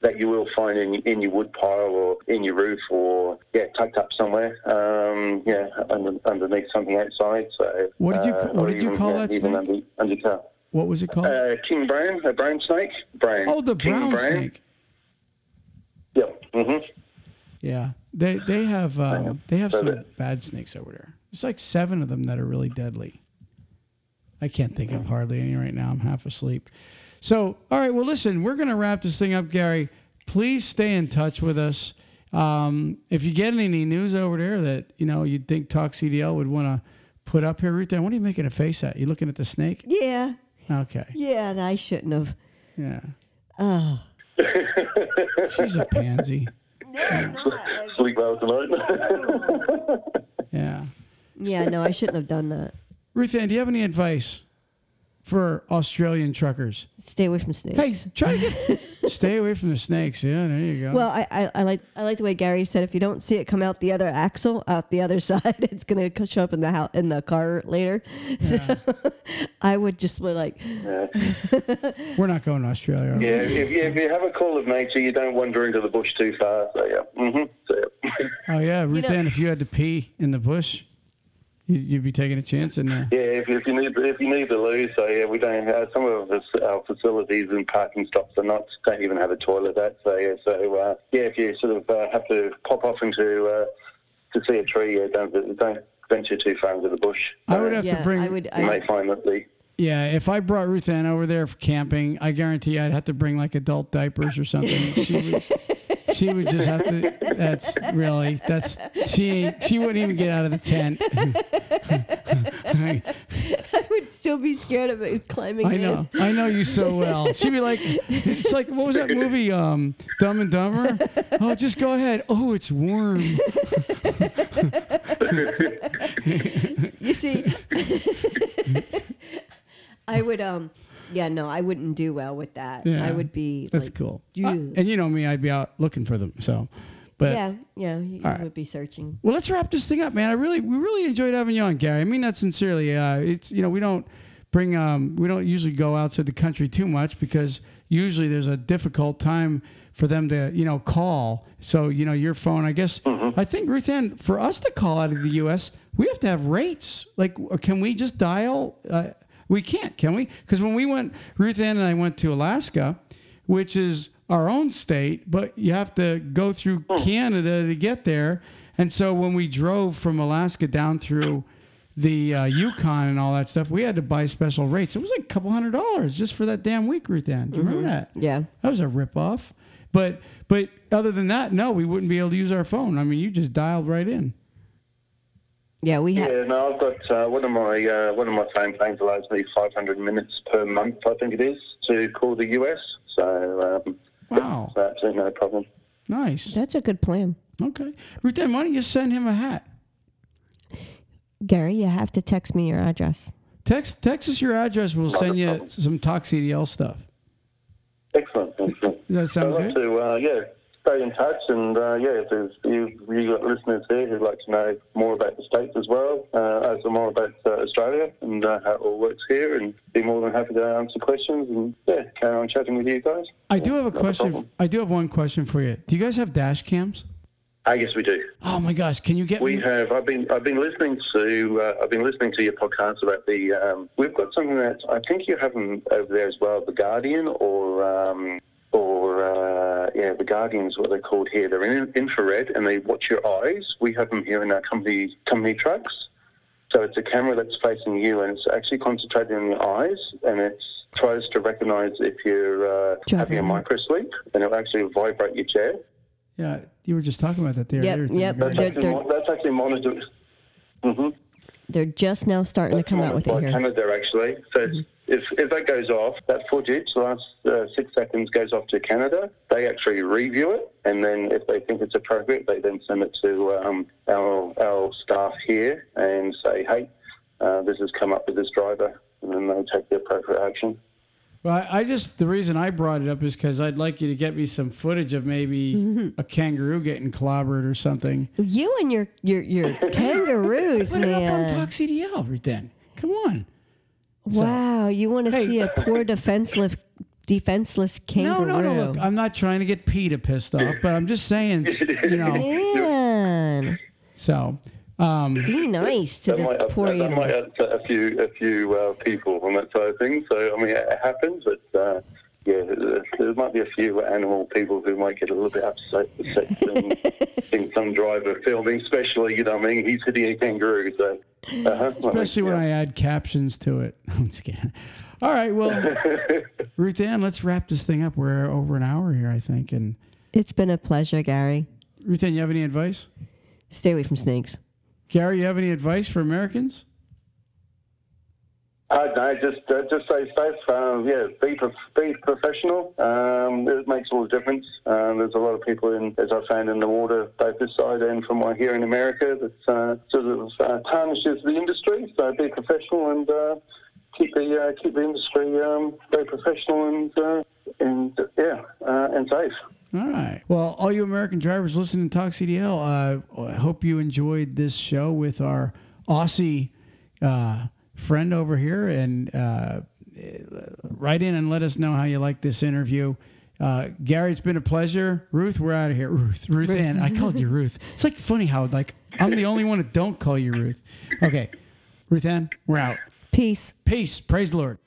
that you will find in in your wood pile or in your roof or yeah tucked up somewhere. Um, yeah, under, underneath something outside. So What did you- uh, what did you even, call yeah, that snake? Under, under your car. What was it called? Uh, king brain, a brain snake, brain. oh, the king brown brain. snake. Yep. hmm Yeah, they they have uh, they have some the- bad snakes over there. There's like seven of them that are really deadly. I can't think of hardly any right now. I'm half asleep. So, all right. Well, listen, we're gonna wrap this thing up, Gary. Please stay in touch with us. Um, if you get any news over there that you know you'd think Talk CDL would want to put up here, Ruth, what are you making a face at? You looking at the snake? Yeah, Okay. yeah. I shouldn't have. Yeah. Oh. She's a pansy. No. Sleep well tonight. Yeah. Yeah, no, I shouldn't have done that. Ruth Ann, do you have any advice for Australian truckers? Stay away from snakes. Hey, try to get stay away from the snakes. Yeah, there you go. Well, I, I, I like I like the way Gary said if you don't see it come out the other axle out the other side, it's gonna show up in the house in the car later. So I would just be like, yeah. We're not going to Australia. are we? Yeah, if you, if you have a call of nature, you don't wander into the bush too far. So yeah, Mm-hmm. so, yeah. Oh yeah, Ruth know- Ann, if you had to pee in the bush, you- you'd be taking a chance in there. yeah. If, if you need if you need to lose, so yeah, we don't have some of us, our facilities and parking stops are not don't even have a toilet at. So yeah, so uh, yeah, if you sort of uh, have to pop off into uh, to see a tree, yeah, don't don't venture too far into the bush. I would have yeah, to bring. I would. You I, may find that the Yeah, if I brought Ruth Ann over there for camping, I guarantee I'd have to bring like adult diapers or something. she would, she would just have to. That's really that's she. She wouldn't even get out of the tent. I, I would still be scared of it climbing I in. know. I know you so well. She'd be like, it's like what was that movie? Um, Dumb and Dumber. Oh, just go ahead. Oh, it's warm. You see, I would um, yeah, no, I wouldn't do well with that. Yeah. I would be That's like, cool. you- Uh, and you know me, I'd be out looking for them. So, but yeah, yeah, you All right. would be searching. Well, let's wrap this thing up, man. I really, we really enjoyed having you on, Gary. I mean that sincerely. Uh, it's you know we don't bring, um, we don't usually go outside the country too much because usually there's a difficult time for them to you know call. So you know your phone. I guess I think Ruth Ann, for us to call out of the U.S., we have to have rates. Like, can we just dial? Uh, we can't, can we? Because when we went, Ruth Ann and I went to Alaska, which is our own state, but you have to go through Canada to get there. And so when we drove from Alaska down through the uh, Yukon and all that stuff, we had to buy special rates. It was like a couple hundred dollars just for that damn week, Ruth Ann. Do you remember that? Yeah, That was a ripoff. But but other than that, no, we wouldn't be able to use our phone. I mean, you just dialed right in. Yeah, we have. Yeah, no, I've got uh, one of my uh, one of my phone plans allows me 500 minutes per month, I think it is, to call the US. So um, Wow, that's absolutely no problem. nice. That's a good plan, Okay, Ruth why don't you send him a hat? Gary. You have to text me your address. Text text us your address. We'll Not a send you problem. some Talk CDL stuff. Excellent, excellent. Does that sound I'd like good? to, uh, yeah, stay in touch, and uh, yeah, if there's you, you got listeners here who'd like to know more about the states as well, uh, as more about uh, Australia and uh, how it all works here, and be more than happy to answer questions and yeah, carry on chatting with you guys. I do have a Not question. problem. I do have one question for you. Do you guys have dash cams? I Ah, guess we do. Oh my gosh, can you get We me? have. I've been. I've been listening to. Uh, I've been listening to your podcast about the. Um, we've got something that I think you have them over there as well. The Guardian or. Um, or uh, yeah, the Guardian's what they're called here. They're in infrared and they watch your eyes. We have them here in our company company trucks. So it's a camera that's facing you and it's actually concentrated on your eyes and it tries to recognise if you're uh, having a Driving. micro sleep and it'll actually vibrate your chair. Yeah, you were just talking about that there. Yep, earlier, yep. That's They're- actually, they're- that's actually monitored. hmm They're just now starting to come out with it here. Canada, actually. So it's if, if that goes off, that footage, the last uh, six seconds goes off to Canada, they actually review it. And then if they think it's appropriate, they then send it to um, our, our staff here and say, hey, uh, this has come up with this driver. And then they take the appropriate action. Well, I, just the reason I brought it up is because I'd like you to get me some footage of maybe a kangaroo getting clobbered or something. You and your your your kangaroos, Put it up on man. Talk CDL, right then. Come on. Wow, you want to Hey. see a poor defenseless defenseless kangaroo? No, no, no. Look, I'm not trying to get PETA pissed off, but I'm just saying, you know. Man, So, um, be nice to That the might, poor that, that might upset a few a few uh, people on that side of things. So I mean, it happens, but uh, yeah, there- there might be a few animal people who might get a little bit upset, upset seeing, seeing some driver filming, especially you know, I mean, he's hitting a kangaroo. So uh-huh, especially when I add captions to it. I'm just kidding. All right, well, Ruth Ann, let's wrap this thing up. We're over an hour here, I think. And It's been a pleasure, Gary. Ruth Ann, you have any advice? Stay away from snakes. Gary, you have any advice for Americans? Uh, no, just uh, just stay safe. Um, yeah, be prof- be professional. Um, it makes all the difference. Um, there's a lot of people in, as I found in the water, both this side and from what I hear in America, that uh, sort of uh, tarnishes the industry. So be professional and uh, keep the uh, keep the industry um, very professional and uh, and yeah uh, and safe. All right. Well, all you American drivers listening to Talk CDL, uh, I hope you enjoyed this show with our Aussie uh, friend over here. And uh, write in and let us know how you like this interview. Uh, Gary, it's been a pleasure. Ruth, we're out of here. Ruth, Ruth, Ann. I called you Ruth. It's like funny how like I'm the only one that don't call you Ruth. Okay, Ruth Ann, we're out. Peace. Peace. Praise the Lord.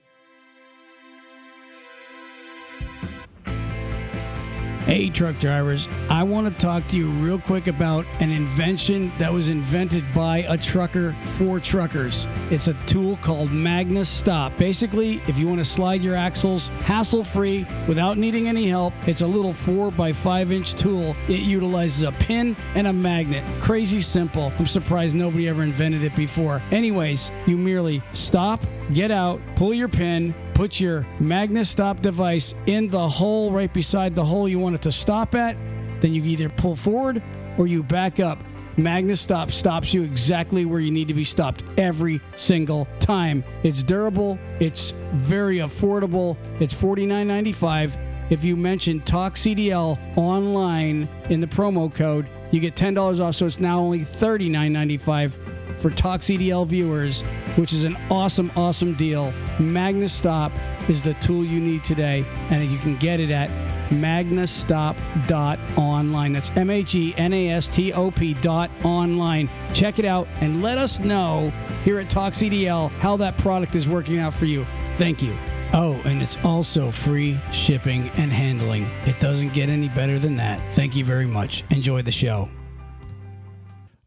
Hey, truck drivers, I want to talk to you real quick about an invention that was invented by a trucker for truckers. It's a tool called Magna Stop. Basically, if you want to slide your axles hassle free without needing any help, it's a little 4 by 5 inch tool. It utilizes a pin and a magnet. Crazy simple. I'm surprised nobody ever invented it before. Anyways, you merely stop, get out, pull your pin, put your Magna stop device in the hole right beside the hole you want it to stop at. Then you either pull forward or you back up. Magna Stop stops you exactly where you need to be stopped every single time. It's durable, it's very affordable, it's $49.95. If you mention Talk CDL online in the promo code, you get $10 off, so it's now only $39.95 for CDL viewers, which is an awesome, awesome deal. Magna Stop is the tool you need today, and you can get it at magnastop.online. That's M A G N A S T O P dot online. Check it out and let us know here at CDL how that product is working out for you. Thank you. Oh, and it's also free shipping and handling. It doesn't get any better than that. Thank you very much. Enjoy the show.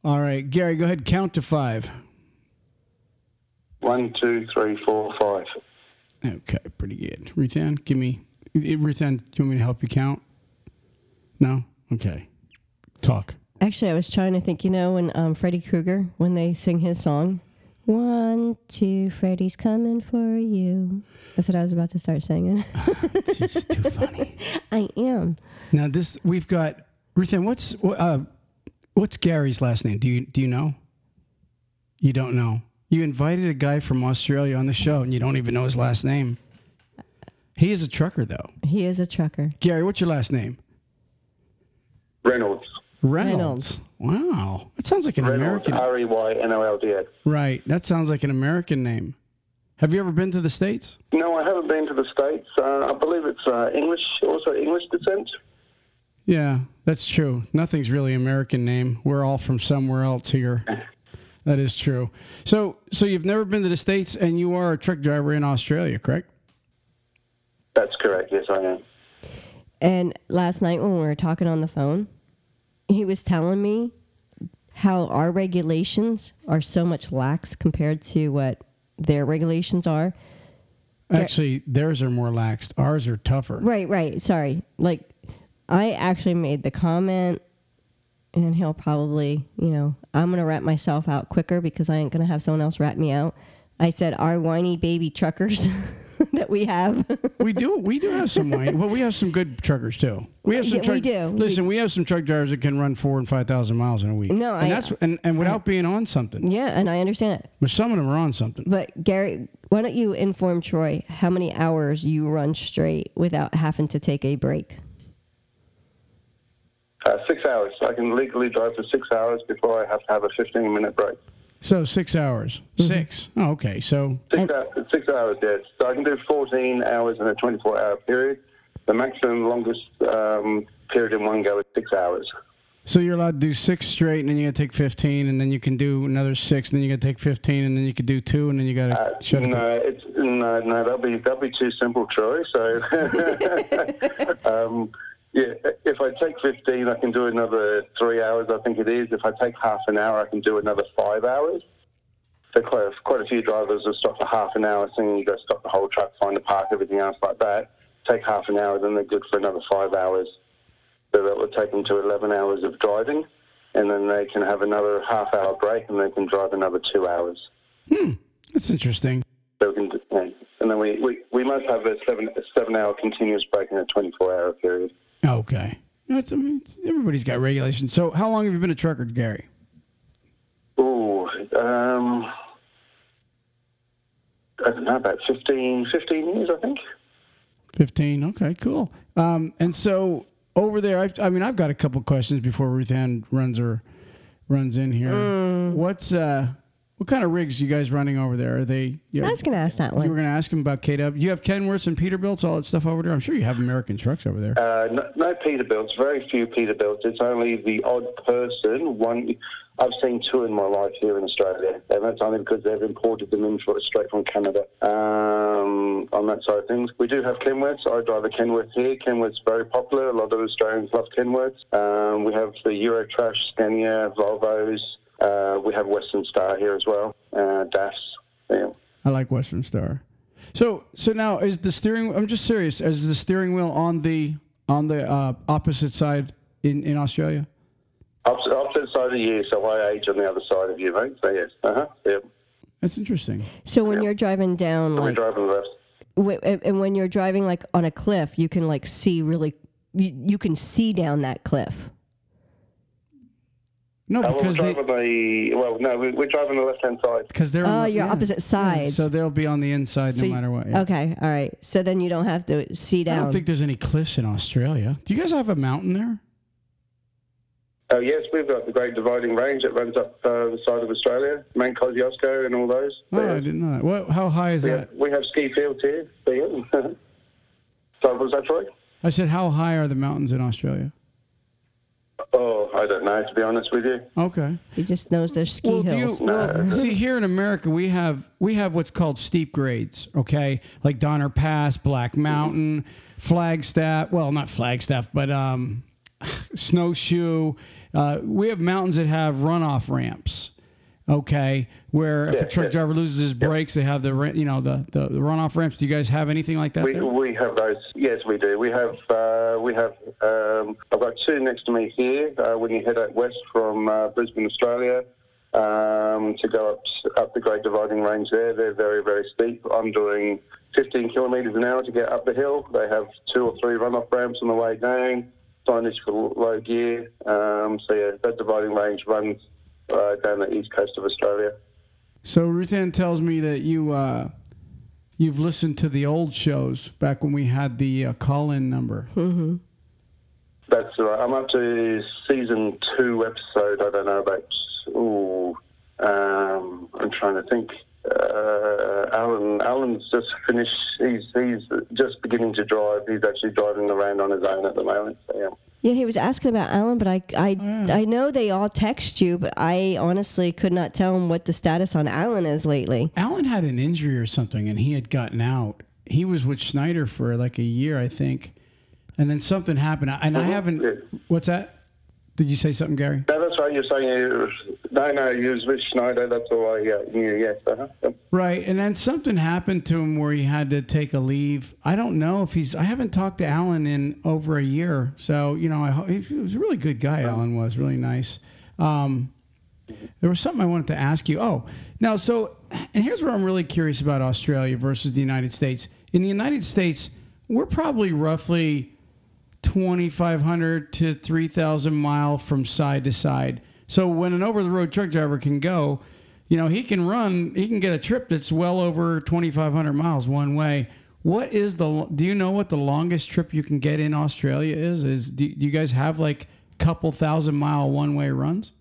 All right, Gary, go ahead. Count to five. One, two, three, four, five. Okay, pretty good. Ruthann, give me. Ruthann, do you want me to help you count? No. Okay. Talk. Actually, I was trying to think, you know, when um, Freddy Krueger, when they sing his song, one, two, Freddy's coming for you. That's what I was about to start singing. You're just too funny. I am. Now this we've got Ruthann. What's uh, what's Gary's last name? Do you do you know? You don't know. You invited a guy from Australia on the show, and you don't even know his last name. He is a trucker, though. He is a trucker. Gary, what's your last name? Reynolds. Reynolds. Wow, that sounds like an Reynolds. American. R E Y N O L D S. Right. That sounds like an American name. Have you ever been to the states? No, I haven't been to the States. Uh, I believe it's uh, English, also English descent. Yeah, that's true. Nothing's really American name. We're all from somewhere else here. That is true. So, so you've never been to the states, and you are a truck driver in Australia, correct? That's correct. Yes, I am. And last night when we were talking on the phone, he was telling me how our regulations are so much lax compared to what their regulations are. Actually, theirs are more laxed. Ours are tougher. Right, right. Sorry. Like, I actually made the comment, and he'll probably, you know, I'm going to rat myself out quicker because I ain't going to have someone else rat me out. I said, our whiny baby truckers that we have. We do. We do have some wine. Well, we have some good truckers too. We have some. Yeah, we do. Listen, we have some truck drivers that can run four and five thousand miles in a week. No, and I- that's and, and without being on something. yeah, and I understand it. But some of them are on something. But Gary, why don't you inform Troy how many hours you run straight without having to take a break? Uh, six hours. I can legally drive for six hours before I have to have a 15 minute break. So six hours. Six. Oh, okay. So Six, hours, six hours, yes. So I can do 14 hours in a 24 hour period. The maximum longest um, period in one go is six hours. so you're allowed to do six straight, and then you got to take fifteen, and then you can do another six, and then you got to take fifteen, and then you could do two, and then you got to Uh, shut it. down. no, it's no, no. That'll be that'll be too simple, Troy. So, um, yeah, if I take fifteen, I can do another three hours. I think it is. If I take half an hour, I can do another five hours. So quite a, quite a few drivers will stop for half an hour, saying you to stop the whole truck, find a park, everything else like that. Take half an hour, then they're good for another five hours. So that will take them to 11 hours of driving, and then they can have another half hour break, and they can drive another two hours. Hmm, That's interesting. So we can, and then we, we, we must have a seven a seven hour continuous break in a 24 hour period. Okay. That's, I mean, it's- everybody's got regulations. So how long have you been a trucker, Gary? Oh, um, I don't know, about 15, 15 years, I think. 15. Okay, cool. Um, and so over there, I, I mean, I've got a couple questions before Ruth Ann runs her runs in here. What's uh, What kind of rigs you guys running over there? Are they? You, I was going to ask that one. you were going to ask him about KW. You have Kenworths and Peterbilts, all that stuff over there. I'm sure you have American trucks over there. Uh, no, no Peterbilts, very few Peterbilts. It's only the odd person. One, I've seen two in my life here in Australia, and that's only because they've imported them in for, straight from Canada. Um, on that side of things, we do have Kenworths. I drive a Kenworth here. Kenworth's very popular. A lot of Australians love Kenworths. Um, we have the Eurotrash, Scania, Volvos. Uh, we have Western Star here as well. Uh, DAFs. Yeah. I like Western Star. So so now is the steering? I'm just serious. Is the steering wheel on the on the uh, opposite side in in Australia? Opposite, opposite side of you, so I age on the other side of you, mate. So yes, uh huh. Yep. That's interesting. So when you're driving down, We're like, driving the left. w- and and when you're driving like on a cliff, you can like see really, you, you can see down that cliff. No, Uh, well, we're because they driving the well, no, we- we're driving the left hand side. because they're on Oh, the- you're yeah. opposite Yeah, sides. so they'll be on the inside So no you- matter what. yeah. Okay, all right. So then you don't have to see down. I don't think there's any cliffs in Australia. Do you guys have a mountain there? Oh yes, we've got the Great Dividing Range that runs up uh, the side of Australia, Mount Kosciuszko and all those. Oh, I didn't know that. What? How high is we, that? have, we have ski fields here. So, yeah. so was that right? I said, how high are the mountains in Australia? Oh, I don't know to be honest with you. Okay. he just knows there's ski Well, do you, hills. well, see here in America we have we have what's called steep grades, okay? Like Donner Pass, Black Mountain, Flagstaff. Well, not Flagstaff, but um, Snowshoe. Uh, we have mountains that have runoff ramps, okay? Where if Yeah, a truck yeah. driver loses his brakes, they have the you know the, the the runoff ramps. Do you guys have anything like that? We, there? we have those. Yes, we do. We have uh, we have. Um, I've got two next to me here. Uh, when you head out west from uh, Brisbane, Australia, um, to go up up the Great Dividing Range, there they're very very steep. I'm doing 15 kilometres an hour to get up the hill. They have two or three runoff ramps on the way down. Signage for low gear. Um, so yeah, that dividing range runs uh, down the east coast of Australia. So Ruth Ann tells me that you uh, you've listened to the old shows back when we had the uh, call-in number. That's right. I'm up to season two episode. I don't know about. Ooh, um, I'm trying to think. Uh, Alan, Alan's just finished. He's he's just beginning to drive. He's actually driving around on his own at the moment. So, yeah. Yeah, he was asking about Alan, but I, I, Oh, yeah. I know they all text you, but I honestly could not tell him what the status on Alan is lately. Alan had an injury or something, and he had gotten out. He was with Schneider for like a year, I think, and then something happened. And I mm-hmm. haven't. What's that? Did you say something, Gary? No, that's right. You're saying it was, no, no. He was with Schneider. That's all I uh, knew. Yes. Uh-huh. Yep. Right, and then something happened to him where he had to take a leave. I don't know if he's. I haven't talked to Alan in over a year, so you know, I he was a really good guy. Alan was really nice. Um, there was something I wanted to ask you. Oh, now so, and here's where I'm really curious about Australia versus the United States. In the United States, we're probably roughly 2,500 to 3,000 mile from side to side. So when an over-the-road truck driver can go, you know, he can run, he can get a trip that's well over 2,500 miles one way. What is the? Do you know what the longest trip you can get in Australia is? Is do, do you guys have like couple thousand mile one-way runs?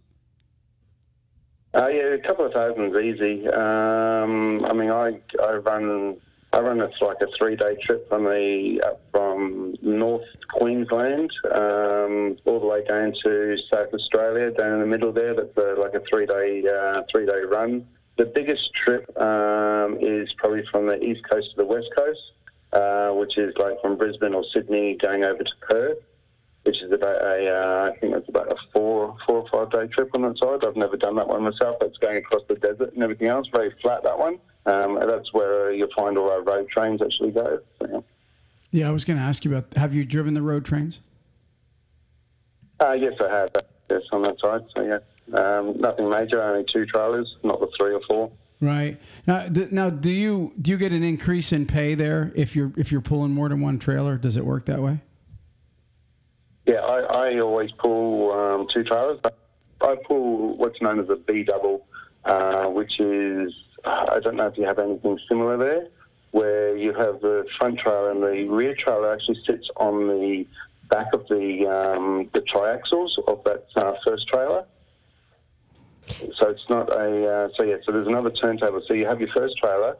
Uh, yeah, a couple of thousands easy. Um, I mean, I I run I run it's like a three day trip from the up from North Queensland um, all the way down to South Australia, down in the middle there. That's a, like a three day uh, three day run. The biggest trip um, is probably from the east coast to the west coast, uh, which is like from Brisbane or Sydney going over to Perth which is about a, uh, I think it's about a four, four or five day trip on that side. I've never done that one myself. That's going across the desert and everything else. Very flat that one. Um, and that's where you'll find all our road trains actually go. So, yeah. Yeah, I was going to ask you about. Have you driven the road trains? Uh, yes, I have. Yes, on that side. So yeah, um, nothing major. Only two trailers, not the three or four. Right now, th- now do you do you get an increase in pay there if you're if you're pulling more than one trailer? Does it work that way? Yeah, I, I always pull um, two trailers. I pull what's known as a B double, uh, which is I don't know if you have anything similar there, where you have the front trailer and the rear trailer actually sits on the back of the um, the triaxles of that uh, first trailer. So it's not a. Uh, so yeah. So there's another turntable. So you have your first trailer.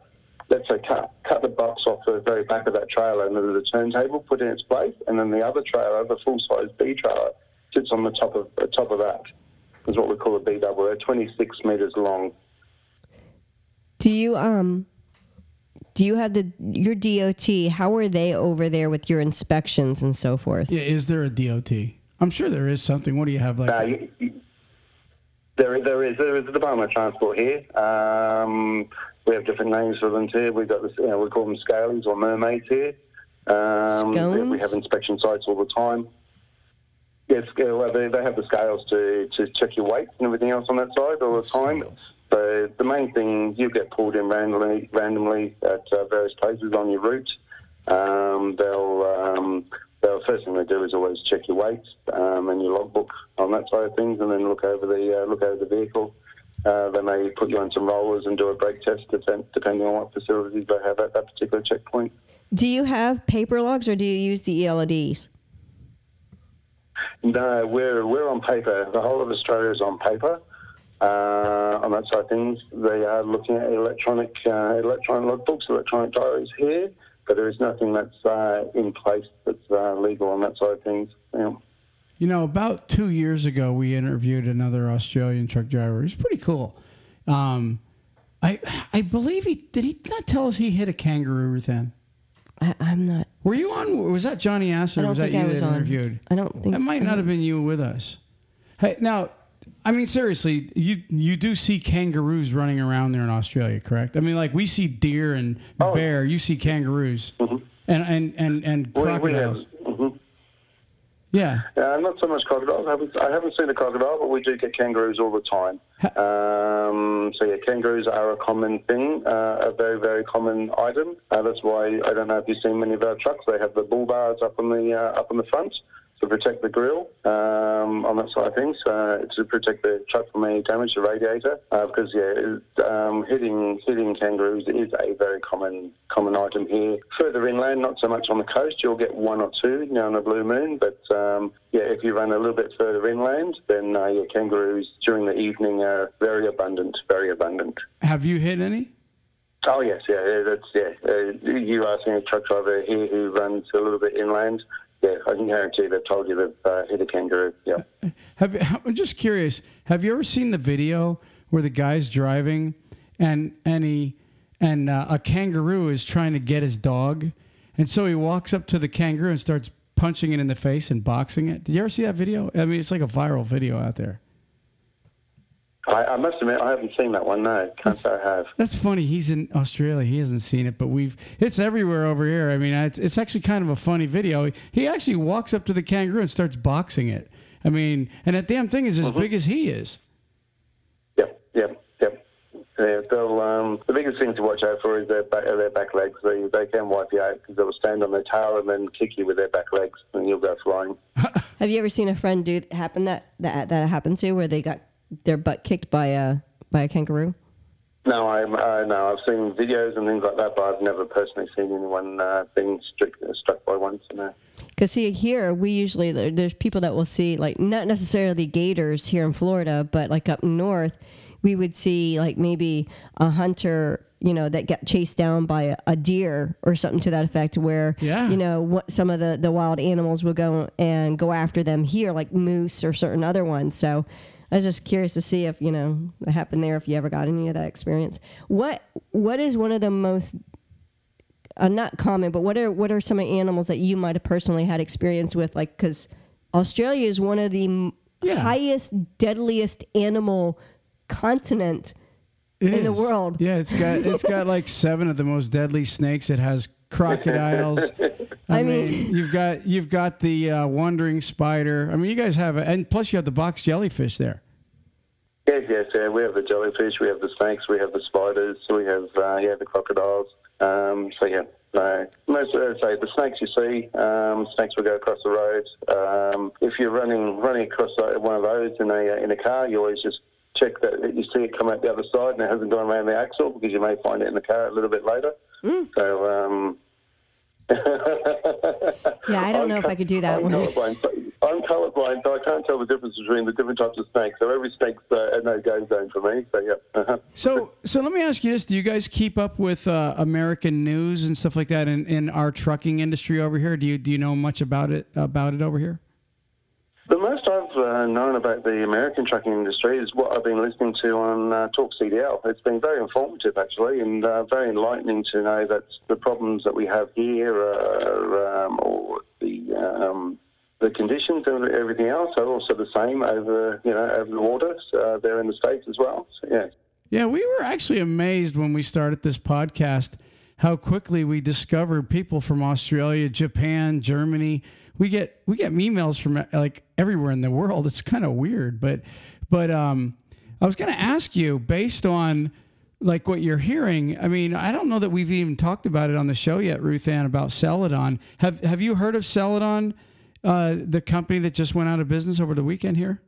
Let's say cut cut the box off the very back of that trailer, and then there's a turntable put in its place, and then the other trailer, the full size B trailer, sits on the top of the top of that. that. Is what we call a B double. They're 26 meters long. Do you um do you have the your DOT? How are they over there with your inspections and so forth? Yeah, is there a DOT? I'm sure there is something. What do you have like? Uh, you, you, there, there is there is a Department of Transport here. Um, we have different names for them here. We've got this, you know, we call them scalies or mermaids here. Um, Scones? We have inspection sites all the time. Yes, well, they, they have the scales to, to check your weight and everything else on that side all the time. Scales. So the main thing, you get pulled in randomly, randomly at uh, various places on your route. Um, they'll, um, they'll first thing they do is always check your weight um, and your logbook on that side of things, and then look over the uh, look over the vehicle. Uh, they may put you on some rollers and do a brake test, depending on what facilities they have at that particular checkpoint. Do you have paper logs or do you use the ELDs? No, we're we're on paper. The whole of Australia is on paper. Uh, on that side of things, they are looking at electronic uh, electronic logbooks, electronic diaries here, but there is nothing that's uh, in place that's uh, legal on that side of things. Yeah. You know, about two years ago, we interviewed another Australian truck driver. He's pretty cool. Um, I I believe he did. He not tell us he hit a kangaroo with him. I, I'm not. Were you on? Was that Johnny Ass I or don't was that think you I was that on. interviewed? I don't think That might not have been you with us. Hey, now, I mean, seriously, you you do see kangaroos running around there in Australia, correct? I mean, like we see deer and Oh. bear. You see kangaroos and and and and We, we crocodiles. mhm. Yeah. Uh, not so much crocodiles. I haven't, I haven't seen a crocodile, but we do get kangaroos all the time. Um, so yeah, kangaroos are a common thing, uh, a very very common item. Uh, that's why I don't know if you've seen many of our trucks. They have the bull bars up on the uh, up on the front to protect the grill um, on that side of things, uh, to protect the truck from any damage to the radiator. Uh, because yeah, um, hitting hitting kangaroos is a very common common item here. Further inland, not so much on the coast. You'll get one or two you know, on a blue moon, but um, yeah, if you run a little bit further inland, then uh, yeah, kangaroos during the evening are very abundant, very abundant. Have you hit any? Oh yes, yeah, yeah that's yeah. Uh, you asking a truck driver here who runs a little bit inland, yeah, I can guarantee they've told you they've uh, hit a kangaroo. Yeah. Have you, I'm just curious. Have you ever seen the video where the guy's driving and and he and uh, a kangaroo is trying to get his dog, and so he walks up to the kangaroo and starts punching it in the face and boxing it. Did you ever see that video? I mean, it's like a viral video out there. I, I must admit, I haven't seen that one. No, can't say I have. That's funny. He's in Australia. He hasn't seen it, but we've. It's everywhere over here. I mean, it's, it's actually kind of a funny video. He actually walks up to the kangaroo and starts boxing it. I mean, and that damn thing is as big as he is. Yep, yep, yep. Yeah, they'll, um, the biggest thing to watch out for is their back, their back legs. They, they can wipe you out because they'll stand on their tail and then kick you with their back legs, and you'll go flying. Have you ever seen a friend do happen that that that happened to where they got their butt kicked by a by a kangaroo? No, I'm, uh, no, I've seen videos and things like that, but I've never personally seen anyone uh, being struck, struck by one. So no. Because see, here we usually there- there's people that will see like not necessarily gators here in Florida, but like up north, we would see like maybe a hunter, you know, that got chased down by a, a deer or something to that effect, where Yeah. you know what some of the the wild animals will go and go after them here, like moose or certain other ones. So. I was just curious to see if you know it happened there. If you ever got any of that experience, what what is one of the most uh, not common, but what are what are some animals that you might have personally had experience with? Like, because Australia is one of the Yeah. highest, deadliest animal continent. It in the world. Yeah, it's got it's got like seven of the most deadly snakes. It has crocodiles. I, I mean, mean- you've got you've got the uh, wandering spider. I mean, you guys have, a, and plus you have the box jellyfish there. Yes, yes, yeah. We have the jellyfish, we have the snakes, we have the spiders, we have uh, yeah the crocodiles. Um, so yeah, no. Most of say the snakes you see, um, snakes will go across the road. Um, if you're running running across uh, one of those in a uh, in a car, you always just check that you see it come out the other side and it hasn't gone around the axle because you may find it in the car a little bit later. So. Um, Yeah, I don't know if I could do that I one. know, I I'm colorblind, so I can't tell the difference between the different types of snakes. So every snake's uh, a no-go zone for me. So yeah. Uh-huh. So, so let me ask you this: Do you guys keep up with uh, American news and stuff like that in, in our trucking industry over here? Do you do you know much about it about it over here? Uh, known about the American trucking industry is what I've been listening to on uh, Talk CDL. It's been very informative, actually, and uh, very enlightening to know that the problems that we have here are, um, or the um, the conditions and everything else are also the same over you know over the waters uh, there in the states as well. So, yeah. Yeah, we were actually amazed when we started this podcast how quickly we discovered people from Australia, Japan, Germany. We get we get emails from like everywhere in the world. It's kind of weird, but but um, I was going to ask you based on like what you're hearing. I mean, I don't know that we've even talked about it on the show yet, Ruth Ann, about Celadon. Have Have you heard of Celadon, uh, the company that just went out of business over the weekend here?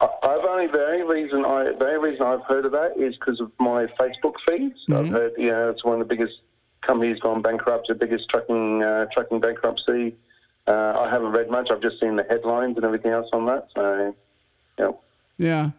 I've only the only reason I the only reason I've heard of that is because of my Facebook feeds. I've Mhm. heard you know it's one of the biggest companies gone bankrupt, the biggest trucking uh, trucking bankruptcy. Uh, I haven't read much. I've just seen the headlines and everything else on that. So, yeah. Yeah,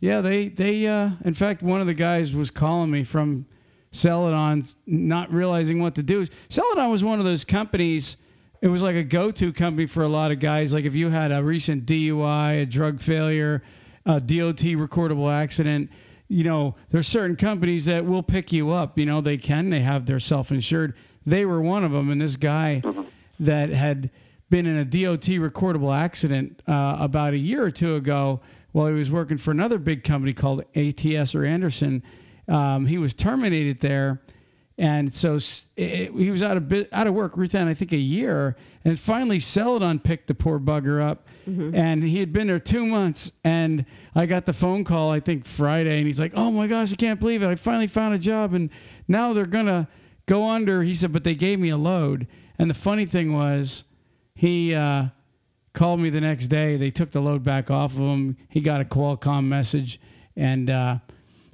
yeah. They they uh, in fact one of the guys was calling me from Celadon, not realizing what to do. Celadon was one of those companies. It was like a go-to company for a lot of guys. Like if you had a recent DUI, a drug failure, a DOT recordable accident, you know, there's certain companies that will pick you up. You know, they can. They have their self-insured. They were one of them, and this guy that had been in a DOT recordable accident uh, about a year or two ago while he was working for another big company called ATS or Anderson. Um, he was terminated there. And so s- it, he was out of bit, out of work within I think a year, and finally Celadon picked the poor bugger up, and he had been there two months. And I got the phone call I think Friday, and he's like, "Oh my gosh, I can't believe it! I finally found a job, and now they're gonna go under." He said, "But they gave me a load." And the funny thing was, he uh, called me the next day. They took the load back off of him. He got a Qualcomm message, and uh,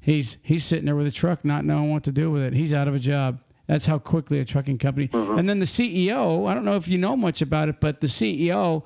he's he's sitting there with a truck, not knowing what to do with it. He's out of a job. That's how quickly a trucking company. And then the CEO. I don't know if you know much about it, but the CEO.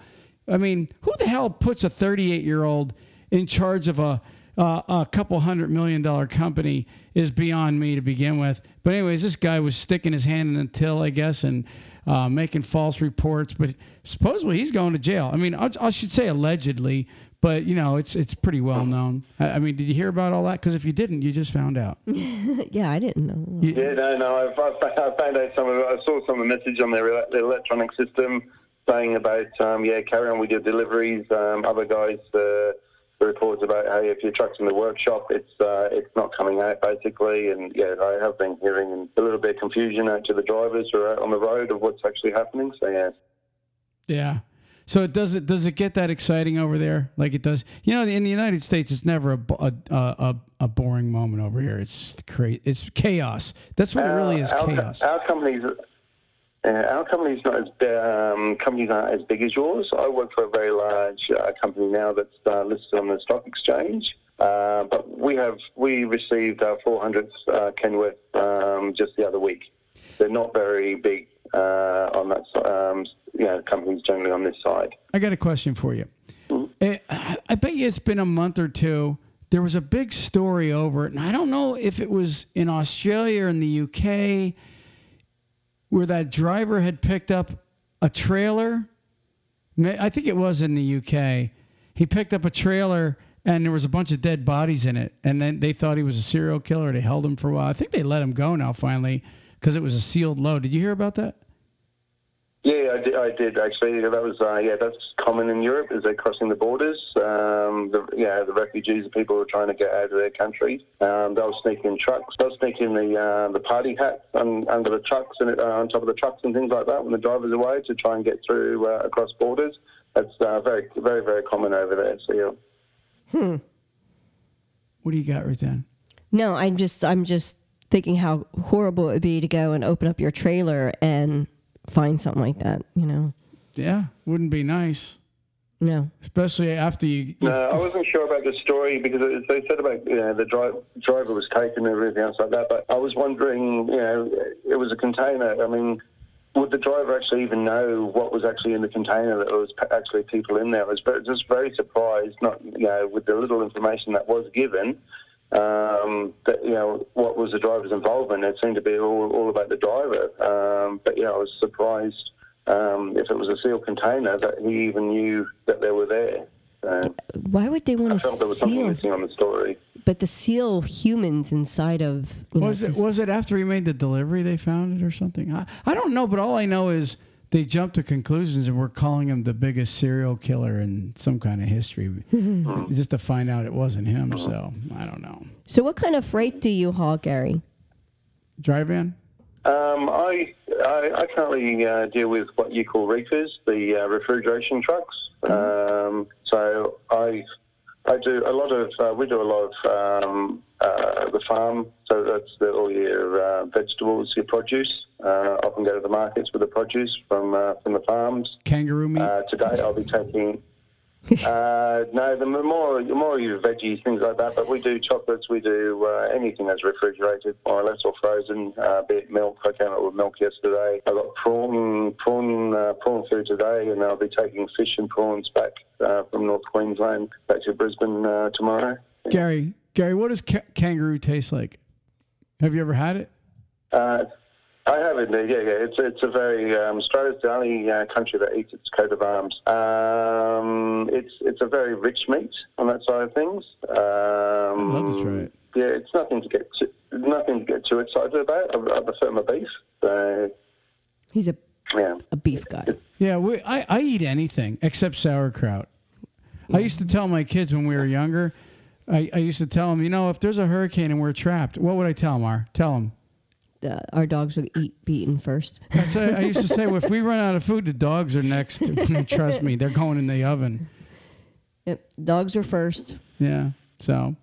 I mean, who the hell puts a 38 year old in charge of a uh, a couple hundred million dollar company is beyond me to begin with. But anyways, this guy was sticking his hand in the till, I guess, and uh, making false reports. But supposedly he's going to jail. I mean, I, I should say allegedly, but you know, it's it's pretty well known. I, I mean, did you hear about all that? Because if you didn't, you just found out. yeah, I didn't know. Yeah, no, no. I've, I've, I found out some of it. I saw some of the message on their, their electronic system saying about, um, yeah, carry on with your deliveries. Um, other guys, uh, the reports about, hey, if your truck's in the workshop, it's uh, it's not coming out, basically. And, yeah, I have been hearing a little bit of confusion out to the drivers who are out on the road of what's actually happening. So, yeah. Yeah. So it does it does it get that exciting over there like it does? You know, in the United States, it's never a a a, a boring moment over here. It's cra- It's chaos. That's what it really is. Uh, our, Chaos. Our company's uh, our company's not as um, companies aren't as big as yours. I work for a very large uh, company now that's uh, listed on the stock exchange. Uh, but we have we received our 400th uh, Kenworth um, just the other week. They're not very big uh, on that. Um, you know, companies generally on this side. I got a question for you. Eh, I I bet you it's been a month or two. There was a big story over it, and I don't know if it was in Australia or in the UK, where that driver had picked up a trailer. I think it was in the UK. He picked up a trailer, and there was a bunch of dead bodies in it, and then they thought he was a serial killer. They held him for a while. I think they let him go now finally because it was a sealed load. Did you hear about that? Yeah, I did, I did actually. That was uh, yeah, that's common in Europe. Is they're crossing the borders. Um, the, yeah, the refugees, the people who are trying to get out of their country. Um, they'll sneak in trucks. They'll sneak in the uh, the party hats un, under the trucks and uh, on top of the trucks and things like that when the driver's away to try and get through uh, across borders. That's uh, very very very common over there. So yeah. What do you got right then? No, I'm just I'm just thinking how horrible it would be to go and open up your trailer and find something like that. You know, Yeah, wouldn't be nice. no. Especially after you. you No, I wasn't sure about the story because it, they said about you know, the dri- driver was taken and everything else like that. But I was wondering, you know, it was a container. I mean, would the driver actually even know what was actually in the container that there was actually people in there? I was just very surprised, not you know, with the little information that was given, um, that you know what was the driver's involvement. It seemed to be all, all about the driver. Um, but yeah, I was surprised um, if it was a sealed container that he even knew that they were there. So Why would they I want to felt there was something seal? missing on the story. But the seal humans inside of you know, Was it just- was it after he made the delivery they found it or something? I, I don't know, but all I know is they jumped to conclusions and we're calling him the biggest serial killer in some kind of history, just to find out it wasn't him. So I don't know. So what kind of freight do you haul, Gary? Dry van? Um, I, I I currently uh, deal with what you call reefers, the uh, refrigeration trucks. Um, so I I do a lot of uh, we do a lot of um, uh, the farm. So that's the, all your uh, vegetables, your produce. Uh, often go to the markets with the produce from uh, from the farms. Kangaroo meat? Uh, today I'll be taking. Uh, no, the more more your veggies, things like that. But we do chocolates. We do uh, anything that's refrigerated, more or less, or frozen. Uh, be it milk. I came up with milk yesterday. I got prawn prawn uh, prawn food today, and I'll be taking fish and prawns back uh, from North Queensland back to Brisbane uh, tomorrow. Gary, Gary, what does ca- kangaroo taste like? Have you ever had it? I have indeed, yeah, yeah. It's it's a very um, Australia's the only uh, country that eats its coat of arms. Um, it's it's a very rich meat on that side of things. Um, I'd love to try it. Yeah, it's nothing to get too, nothing to get too excited about. I, I prefer my beef. So He's a, yeah, a beef guy. Yeah, we, I, I eat anything except sauerkraut. I used to tell my kids when we were younger, I, I used to tell them, you know, if there's a hurricane and we're trapped, what would I tell them, Ar? Tell them. Uh, our dogs would eat beaten first. That's I used to say, well, if we run out of food, the dogs are next. Trust me, they're going in the oven. Yep, dogs are first. Yeah. So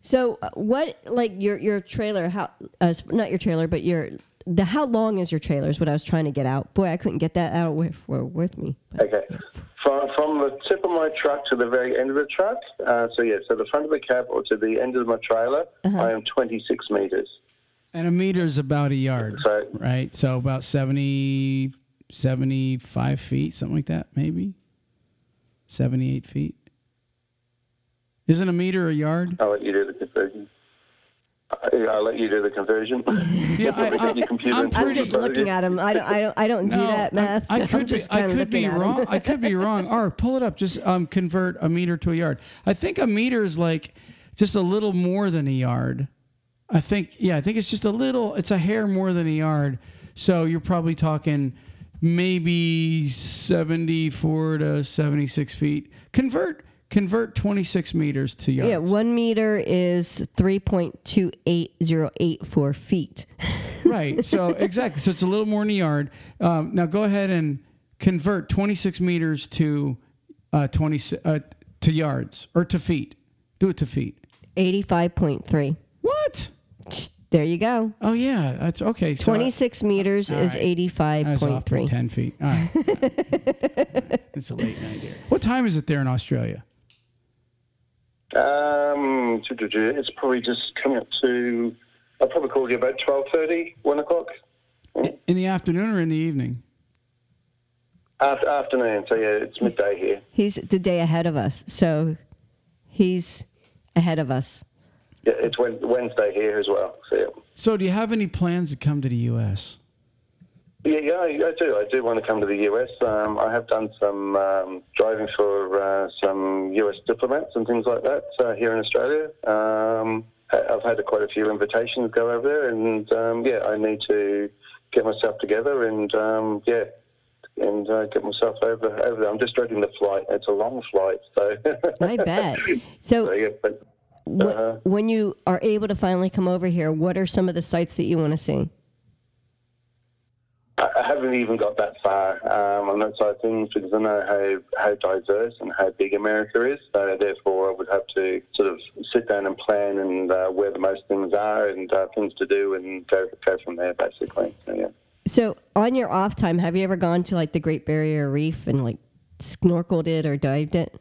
So uh, what like your your trailer how uh, not your trailer but your the how long is your trailer is what I was trying to get out. Boy, I couldn't get that out with with me. But okay. From from the tip of my truck to the very end of the truck. Uh, so yeah, so the front of the cab or to the end of my trailer, I am 26 meters. And a meter is about a yard, So right? So about 70, 75 feet, something like that, maybe. 78 feet. Isn't a meter a yard? I'll let you do the conversion. I- I'll let you do the conversion. Yeah, I- Get I- your computer I'm I'm just your looking at him. I don't I don't I don't do that math. I so could be, I could be wrong. I could be wrong. Or pull it up. Just um, convert a meter to a yard. I think a meter is like just a little more than a yard. I think yeah. I think it's just a little. It's a hair more than a yard. So you're probably talking maybe seventy-four to seventy-six feet. Convert convert twenty-six meters to yards. Yeah, one meter is three point two eight zero eight four feet. right. So exactly. So it's a little more than a yard. Um, now go ahead and convert 26 meters to uh, 20 uh, to yards or to feet. Do it to feet. Eighty five point three. What? There you go. Oh yeah, that's okay. So Twenty six meters all is right. eighty I five was point off by 10 feet. All right. it's a late night here. What time is it there in Australia? Um, it's probably just coming up to. I'll probably call you about 12:30, 1 o'clock. In the afternoon or in the evening? After, afternoon, so yeah, it's midday here. He's the day ahead of us, so he's ahead of us. Yeah, it's Wednesday here as well. So yeah. So do you have any plans to come to the U.S.? Yeah, yeah, I, I do. I do want to come to the US. Um, I have done some um, driving for uh, some US diplomats and things like that uh, here in Australia. Um, I- I've had quite a few invitations go over there, and um, yeah, I need to get myself together and um, yeah, and uh, get myself over over there. I'm just dreading the flight. It's a long flight, so. I bet. so So yeah, but wh- uh, when you are able to finally come over here, what are some of the sites that you want to see? I I haven't even got that far um, on that side of things because I know how, how diverse and how big America is. So therefore, I would have to sort of sit down and plan and uh, where the most things are and uh, things to do and go go from there, basically. So, yeah. So on your off time, have you ever gone to like the Great Barrier Reef and like snorkeled it or dived it?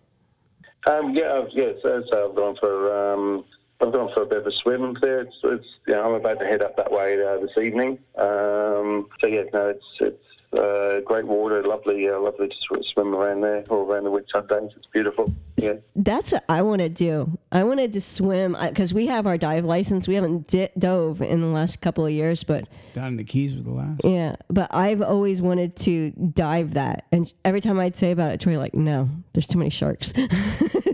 Um, yeah, I've, yeah. So, so I've gone for um, I've gone for a bit of a swim there. It's, it's you know, I'm about to head up that way uh, this evening. Um, so yeah, no, it's it's uh, great water, lovely, uh, lovely to sort swim around there all around the Whitsundays. It's beautiful. Yeah. That's what I want to do. I wanted to swim because we have our dive license. We haven't di- dove in the last couple of years, but Down in the Keys was the last. yeah. But I've always wanted to dive that, and every time I'd say about it, Troy like, no, there's too many sharks.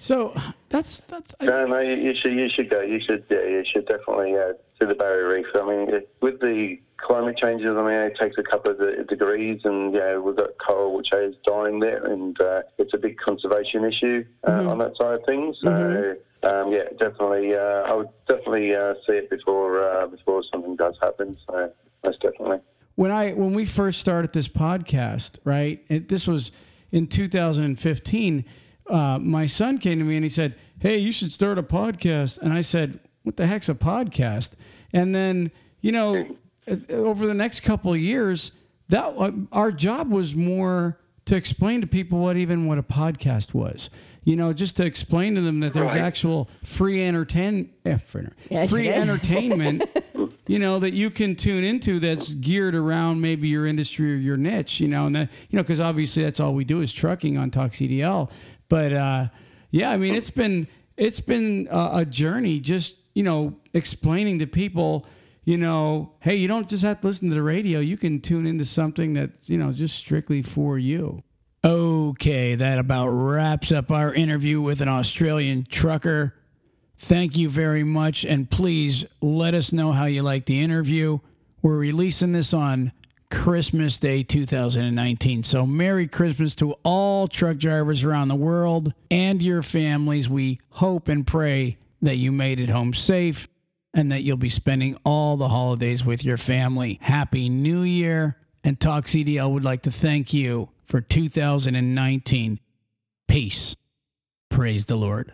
So that's that's. I, No, no, you, you should you should go. You should yeah, you should definitely uh, to the Barrier Reef. I mean, it, with the climate changes, I mean, it takes a couple of de- degrees, and yeah, we've got coral which is dying there, and uh, it's a big conservation issue uh, on that side of things. So. Um, yeah, definitely. Uh, I would definitely uh, see it before uh, before something does happen. So most definitely. when I when we first started this podcast, right? It, this was in 2015. Uh, my son came to me and he said, "Hey, you should start a podcast." And I said, "What the heck's a podcast?" And then you know, uh, over the next couple of years, that uh, our job was more to explain to people what even what a podcast was. You know, just to explain to them that there's Right. actual free entertain eh, free, Yeah, free entertainment you know that you can tune into that's geared around maybe your industry or your niche you know and that you know because obviously that's all we do is trucking on Talk CDL but uh yeah i mean it's been it's been a, a journey just you know explaining to people you know hey you don't just have to listen to the radio you can tune into something that's you know just strictly for you okay that about wraps up our interview with an australian trucker Thank you very much. And please let us know how you like the interview. We're releasing this on Christmas Day 2019. So, Merry Christmas to all truck drivers around the world and your families. We hope and pray that you made it home safe and that you'll be spending all the holidays with your family. Happy New Year. And Talk CDL would like to thank you for 2019. Peace. Praise the Lord.